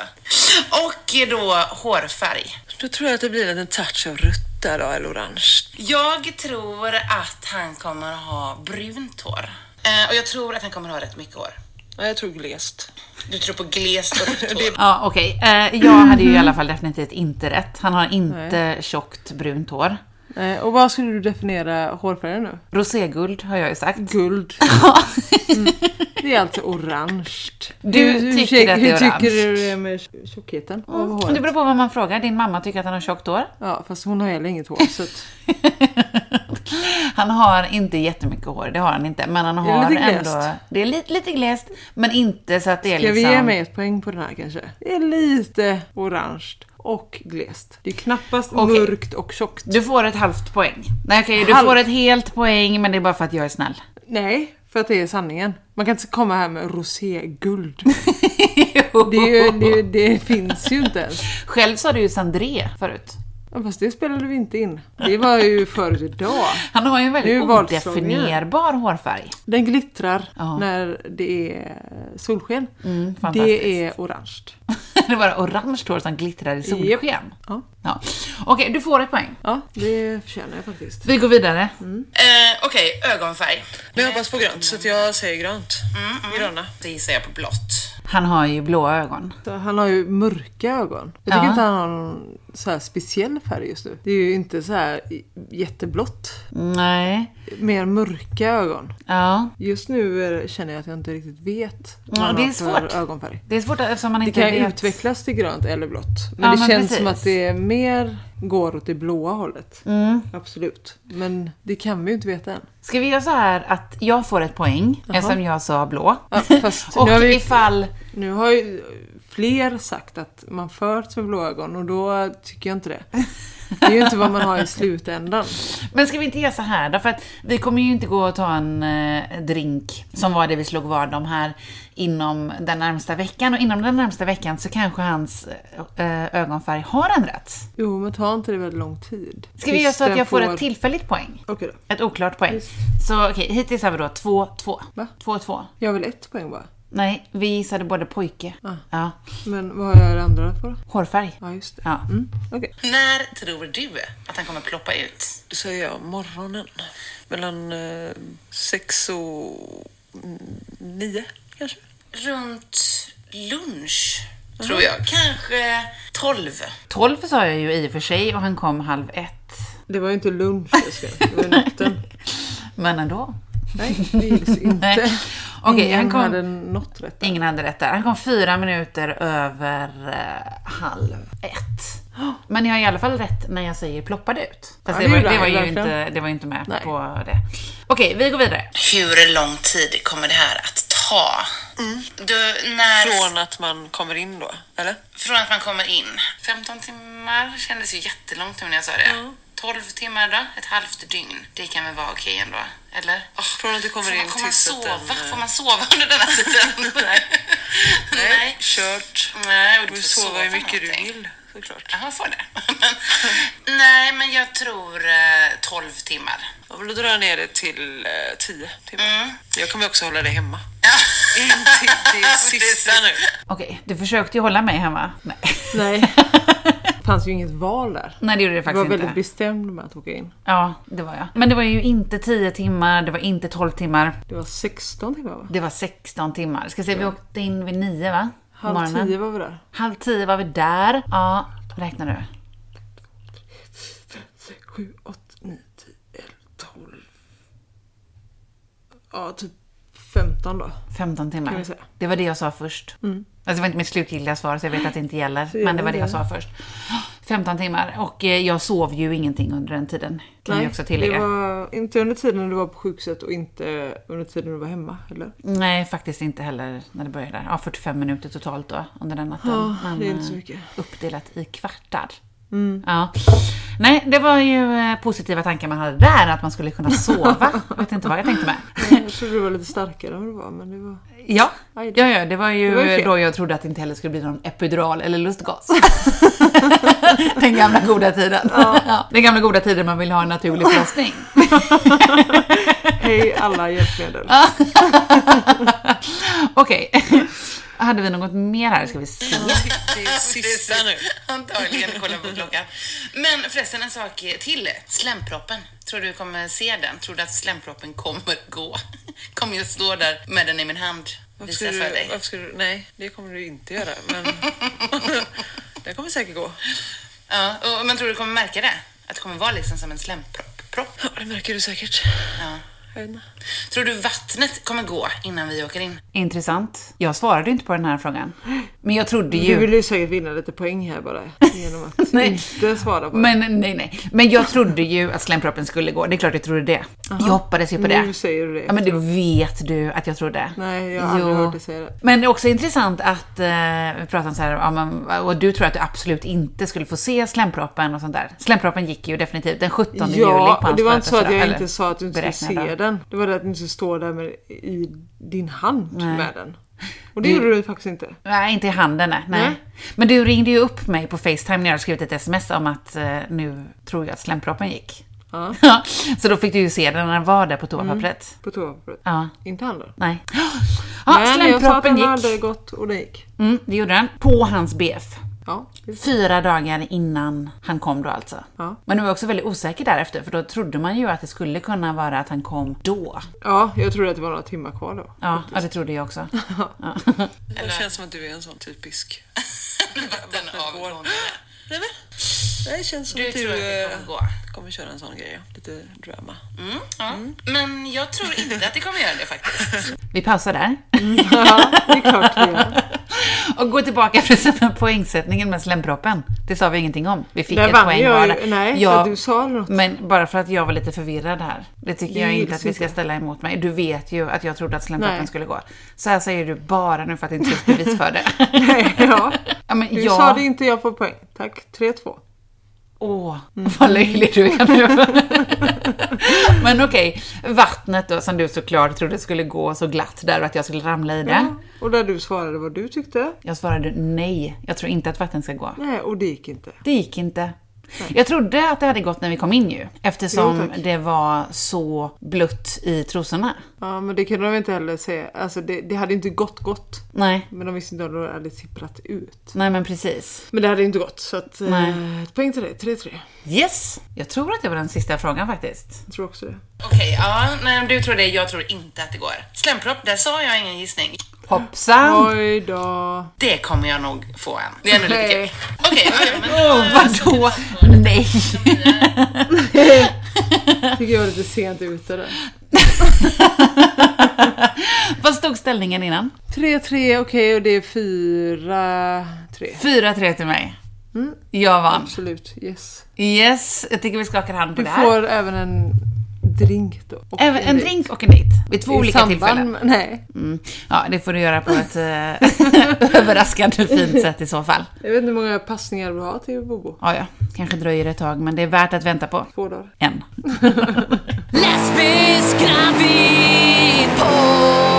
Och då hårfärg. Då tror jag att det blir en liten touch av rött där då, eller orange. Jag tror att han kommer ha brunt hår. Eh, och jag tror att han kommer ha rätt mycket hår. Ja, jag tror glest. Du tror på glest och rött hår. Ja, okej. Eh, jag hade ju i alla fall definitivt inte rätt. Han har inte tjockt brunt hår. Eh, Och vad skulle du definiera hårfärgen nu? Roséguld har jag ju sagt. Guld. Mm. Det är alltså orange. Du Hur- hur tycker tjeck- att det är Hur orange? tycker du det är med tjockheten av Det håret? beror på vad man frågar. Din mamma tycker att han har tjockt hår. Ja, fast hon har heller inget hår. Så att, Han har inte jättemycket hår, det har han inte. Men han har lite glest? ändå... Det är lite, lite glest, men inte så att det är ska liksom... vi ge mig ett poäng på den här kanske? Det är lite orange och glest. Det är knappast Okej. mörkt och tjockt. Du får ett halvt poäng. Nej okej, du Halvt? får ett helt poäng, men det är bara för att jag är snäll. Nej, för att det är sanningen. Man kan inte komma här med roséguld. Det, det, det finns ju inte ens. Själv sa du ju Sandré förut. Ja, Fast det spelade vi inte in. Det var ju förut idag. Han har ju en Det väldigt odefinierbar hårfärg. Den glittrar Ja. när det är solsken. fantastiskt. det är orange. det är bara orange hår som glittrar i solsken. Ja. Ja. Okej, du får ett poäng. ja, det förtjänar jag faktiskt. Vi går vidare. Eh, Okej, ögonfärg. Men jag hoppas på grönt, så att jag säger grönt. Gröna. Då gissar jag på blått. Han har ju blåa ögon. Han har ju mörka ögon. Jag tycker Ja. inte han har någon så här speciell färg just nu. Det är ju inte så här jätteblått. Nej. Mer mörka ögon. Ja. Just nu känner jag att jag inte riktigt vet vad Ja, det är svårt. ögonfärg. Det är svårt eftersom man Det inte kan vet. utvecklas till grönt eller blått. Men Ja, det men känns precis. som att det är mer går åt det blåa hållet. Mm. Absolut. Men det kan vi ju inte veta än. Ska vi göra så här att jag får ett poäng eftersom jag sa blå. Ja, fast Och nu, har vi, ifall... nu har ju fler sagt att man föds med blå ögon och då tycker jag inte det. Det är ju inte vad man har i slutändan. Men ska vi inte göra så här då? För att vi kommer ju inte gå och ta en eh, drink, som var det vi slog vad om här, inom den närmsta veckan. Och inom den närmsta veckan så kanske hans eh, ögonfärg har ändrats. Jo, men tar inte det väldigt lång tid? Ska vi göra så att jag får ett tillfälligt poäng? Okej då. Ett oklart poäng. Så okej, hittills har vi då 2-2. Va? 2-2. Jag väl ett poäng bara? Nej, vi gissade både pojke. Ja. Men vad har jag det andra på då? Hårfärg. Ja, just det. Ja. Mm, okej. När tror du att han kommer ploppa ut? Då säger jag morgonen. Mellan eh, sex och mm, nio kanske. Runt lunch, tror jag. Kanske 12. 12 sa jag ju i och för sig och han kom halv ett. Det var ju inte lunch jag skrev, det var natten. Men ändå. Nej, det gills inte. Okej, Ingen han kom... hade något rätt. där. Ingen hade rätt där. Han kom fyra minuter över eh, halv ett. Men jag har i alla fall rätt när jag säger ploppade ut. Fast Ja, det, det var, det, var ju inte, det var ju inte med Nej. på det. Okej, vi går vidare. Hur lång tid kommer det här att ta? Du, när... Från att man kommer in då, eller? Från att man kommer in. 15 timmar kändes ju jättelångt nu när jag sa det. 12 timmar då? Ett halvt dygn. Det kan väl vara okej ändå? Eller? Från att du kommer Får in man, får man sova? den... eh, Får man sova under den här tiden? Nej. Nej, kört. Nej, och Du du får sova hur mycket du någonting. vill, såklart. Ja, jag får det. Men, nej, men jag tror eh, 12 timmar. Ja, då drar jag ner det till eh, tio timmar. Mm. Jag kommer också hålla det hemma. Ja. In till det sista nu. Okej, du försökte ju hålla mig hemma. Nej, Nej. Det fanns ju inget val där. Nej det gjorde det Du var faktiskt väldigt inte. bestämd med att åka in. Ja, det var jag. Men det var ju inte 10 timmar, det var inte 12 timmar. Det var 16 timmar va? Det var 16 timmar. Ska se, vi åkte in vid 9 va? Halv morgonen. tio var vi där. Halv 10 var vi där. Ja, räknar du? 7, 8, 9, 10, 11, 12. Ja, typ 15 då. 15 timmar. Det var det jag sa först. Alltså det var inte mitt slutgiltiga svar så jag vet att det inte gäller. Så men det var det jag sa först. 15 timmar och eh, jag sov ju ingenting under den tiden. Kan jag också tillägga. det var inte under tiden du var på sjukhuset och inte under tiden du var hemma heller. Nej, faktiskt inte heller när det började. Ja, 45 minuter totalt då under den natten. Ja, det är inte så eh, mycket. Uppdelat i kvartar. Ja. Nej, det var ju eh, positiva tankar man hade där, att man skulle kunna sova. Jag vet inte vad jag tänkte med. Jag trodde du var lite starkare än vad du var, men det var... Ja, Aj ja, ja det var ju, Det var ju då jag trodde att det inte heller skulle bli någon epidural eller lustgas. den gamla goda tiden. Ja. den gamla goda tiden man vill ha en naturlig förlossning. Hej alla hjälpmedel. Okej, hade vi något mer här? Ska vi se. Det är sista nu. Antagligen, kolla på klockan. Men förresten en sak till. Slemproppen. Tror du kommer se den? Tror du att slemproppen kommer gå? Kommer jag stå där med den i min hand? Varför Visa ska, för du, dig. varför ska du... Nej, det kommer du inte göra. Men det kommer säkert gå. Ja, och, men tror du kommer märka det? Att det kommer vara liksom som en slempropp? Propp? Ja, det märker du säkert. Ja. Tror du vattnet kommer gå innan vi åker in? Intressant. Jag svarade inte på den här frågan. Men jag trodde Du ju... vill ju säkert vinna lite poäng här bara. Genom att Nej. inte svara på det. Men nej, nej. Men jag trodde ju att slemproppen skulle gå. Det är klart jag trodde det. Jag hoppades ju på det. Nu säger du det. Ja, men det vet du att jag trodde. Nej, jag har aldrig hört dig säga det. Men det är också intressant att eh, vi pratar om så här, ja, men, och du tror att du absolut inte skulle få se slemproppen och sånt där. Slemproppen gick ju definitivt den 17 juli på Ja, det var inte så att jag födelsedag, inte eller sa att du inte skulle se då. Den. Det var det att du inte stå där med, i din hand Nej. med den. Och det Du- gjorde du faktiskt inte. Nej, inte i handen nej. nej. Nej. Men du ringde ju upp mig på Facetime när jag hade skrivit ett sms om att eh, nu tror jag att slemproppen gick. Ja. Så då fick du ju se den när den var där på toapappret. På toapappret. Ja. Inte handen. Nej. Ja, Men jag sa att den hade gick. gått och det gick. Mm, det gjorde den. På hans BF. Ja. Fyra dagar innan han kom då alltså. Ja. Men du var också väldigt osäker därefter, för då trodde man ju att det skulle kunna vara att han kom då. ja, jag trodde att det var några timmar kvar då. Ja, ja det trodde jag också. Ja. Det känns som att du är en sån typisk... Vattenavgång. Nej, men. Det känns som Du att tror du att det eh, kommer gå? kommer köra en sån grej. Lite drama. Mm, ja. Men jag tror inte att det kommer göra det faktiskt. Vi pausar där. Ja, det är klart vi gör. Och gå tillbaka med poängsättningen med slemproppen. Det sa vi ingenting om. Vi fick Där ett poäng jag ju- nej, för du sa något. Men bara för att jag var lite förvirrad här. Det tycker Det jag inte att vi ska ställa emot mig. Du vet ju att jag trodde att slemproppen Nej. skulle gå. Så här säger du bara nu för att det inte finns bevis för det. Nej, ja. ja, men Du jag... sa det inte, jag får poäng. Tack, 3-2. Åh, vad löjlig du är nu. Men okej, vattnet då som du såklart trodde skulle gå så glatt där och att jag skulle ramla i det. Ja. Och där du svarade vad du tyckte. Jag svarade nej, jag tror inte att vatten ska gå. Nej, och det gick inte. Det gick inte. Jag trodde att det hade gått när vi kom in ju, eftersom Jo, det var så blött i trosorna. Ja, men det kunde de inte heller säga. Alltså det, det hade inte gått gott. Nej, Men de visste inte om det hade sipprat ut. nej men precis. Men det hade inte gått, så att, Nej. eh, ett poäng till dig. 3-3. Yes! Jag tror att det var den sista frågan faktiskt. Jag tror också det. Okej, ja, nej, du tror det, jag tror inte att det går. Slempropp, där sa jag ingen gissning. Hoppsan! Oj då. Det kommer jag nog få en. Det är ändå lite kul. Okej. Åh, vadå? Nej! Tycker jag var lite sent ute där. Vad stod ställningen innan? 3-3, okej, och det är 4-3. 4-3 till mig. Jag vann. Absolut, yes. Yes, jag tycker vi skakar hand på Du det här. får även en drink då. en dejt. drink och en dejt. Vid två I olika samband tillfällen. Nej, Mm. Ja, det får du göra på ett eh, överraskande fint sätt i så fall. jag vet inte hur många passningar du har till Bobo. Ja, ja, kanske dröjer ett tag, men det är värt att vänta på. Två dagar. En. Lesbisk gravidpodd.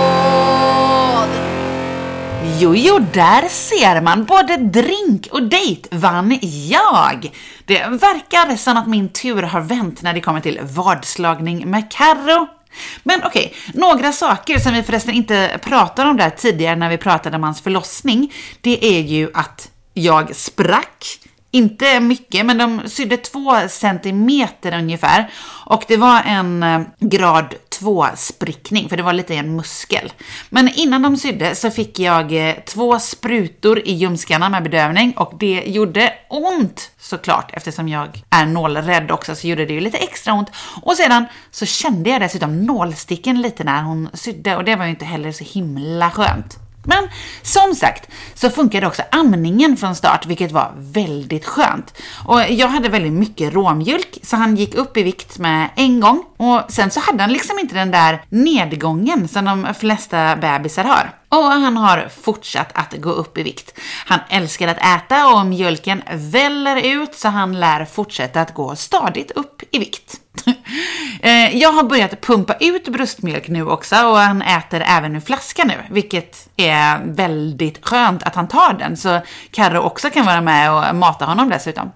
Jo, jo, där ser man. Både drink och dejt vann jag. Det verkar som att min tur har vänt när det kommer till vadslagning med Carro. Men okej, några saker som vi förresten inte pratade om där tidigare när vi pratade om hans förlossning, det är ju att jag sprack. Inte mycket, men de sydde två centimeter ungefär. Och det var en eh, grad 2 sprickning, för det var lite i en muskel. Men innan de sydde så fick jag eh, två sprutor i ljumskarna med bedövning och det gjorde ont såklart eftersom jag är nålrädd också så gjorde det ju lite extra ont. Och sedan så kände jag dessutom nålsticken lite när hon sydde och det var ju inte heller så himla skönt. Men som sagt så funkade också amningen från start, vilket var väldigt skönt. Och jag hade väldigt mycket råmjölk, så han gick upp i vikt med en gång. Och sen så hade han liksom inte den där nedgången som de flesta bebisar har. Och han har fortsatt att gå upp i vikt. Han älskar att äta och mjölken väller ut så han lär fortsätta att gå stadigt upp i vikt. Eh, jag har börjat pumpa ut bröstmjölk nu också och han äter även ur flaska nu, vilket är väldigt skönt att han tar den så Karro också kan vara med och mata honom dessutom.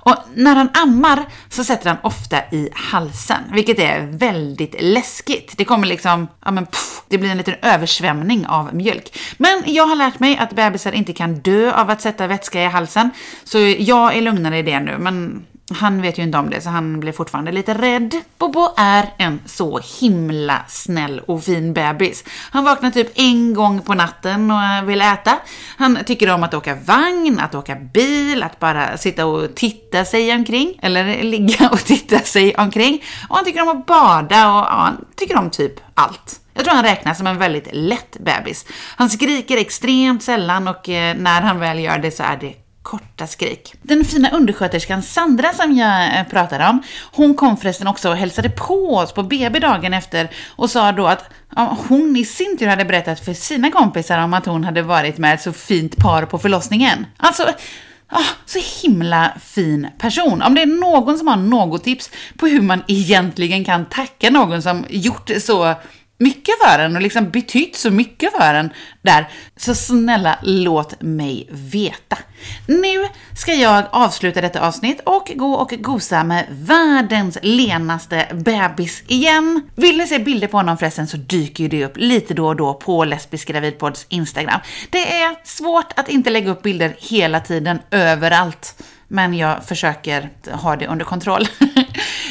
Och när han ammar så sätter han ofta i halsen, vilket är väldigt läskigt. Det kommer liksom, ja men pff, det blir en liten översvämning av mjölk. Men jag har lärt mig att bebisar inte kan dö av att sätta vätska i halsen, så jag är lugnare i det nu, men han vet ju inte om det, så han blir fortfarande lite rädd. Bobo är en så himla snäll och fin bebis. Han vaknar typ en gång på natten och vill äta. Han tycker om att åka vagn, att åka bil, att bara sitta och titta sig omkring. Eller ligga och titta sig omkring. Och han tycker om att bada och ja, han tycker om typ allt. Jag tror han räknas som en väldigt lätt bebis. Han skriker extremt sällan och eh, när han väl gör det så är det korta skrik. Den fina undersköterskan Sandra som jag eh, pratade om, hon kom förresten också och hälsade på oss på BB dagen efter och sa då att hon i sin tur hade berättat för sina kompisar om att hon hade varit med ett så fint par på förlossningen. Alltså, Oh, så himla fin person. Om det är någon som har något tips på hur man egentligen kan tacka någon som gjort så mycket för en och liksom betytt så mycket för en där, så snälla låt mig veta. Nu ska jag avsluta detta avsnitt och gå och gosa med världens lenaste bebis igen. Vill ni se bilder på honom förresten så dyker ju det upp lite då och då på Lesbisk gravidpods Instagram. Det är svårt att inte lägga upp bilder hela tiden överallt. Men jag försöker ha det under kontroll.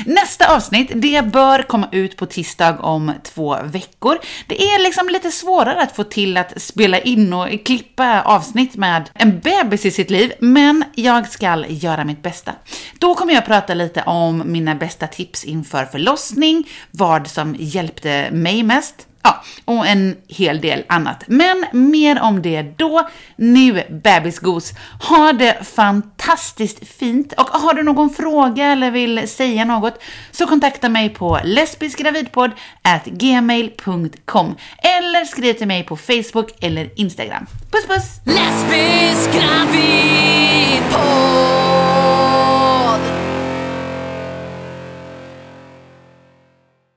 Nästa avsnitt, det bör komma ut på tisdag om två veckor. Det är liksom lite svårare att få till att spela in och klippa avsnitt med en bebis i sitt liv, men jag ska göra mitt bästa. Då kommer jag prata lite om mina bästa tips inför förlossning, vad som hjälpte mig mest, Ja, och en hel del annat. Men mer om det då. Nu, bebisgos, ha det fantastiskt fint. Och har du någon fråga eller vill säga något så kontakta mig på lesbiskgravidpodd@gmail.com eller skriv till mig på Facebook eller Instagram. Puss puss! Lesbisk gravidpodd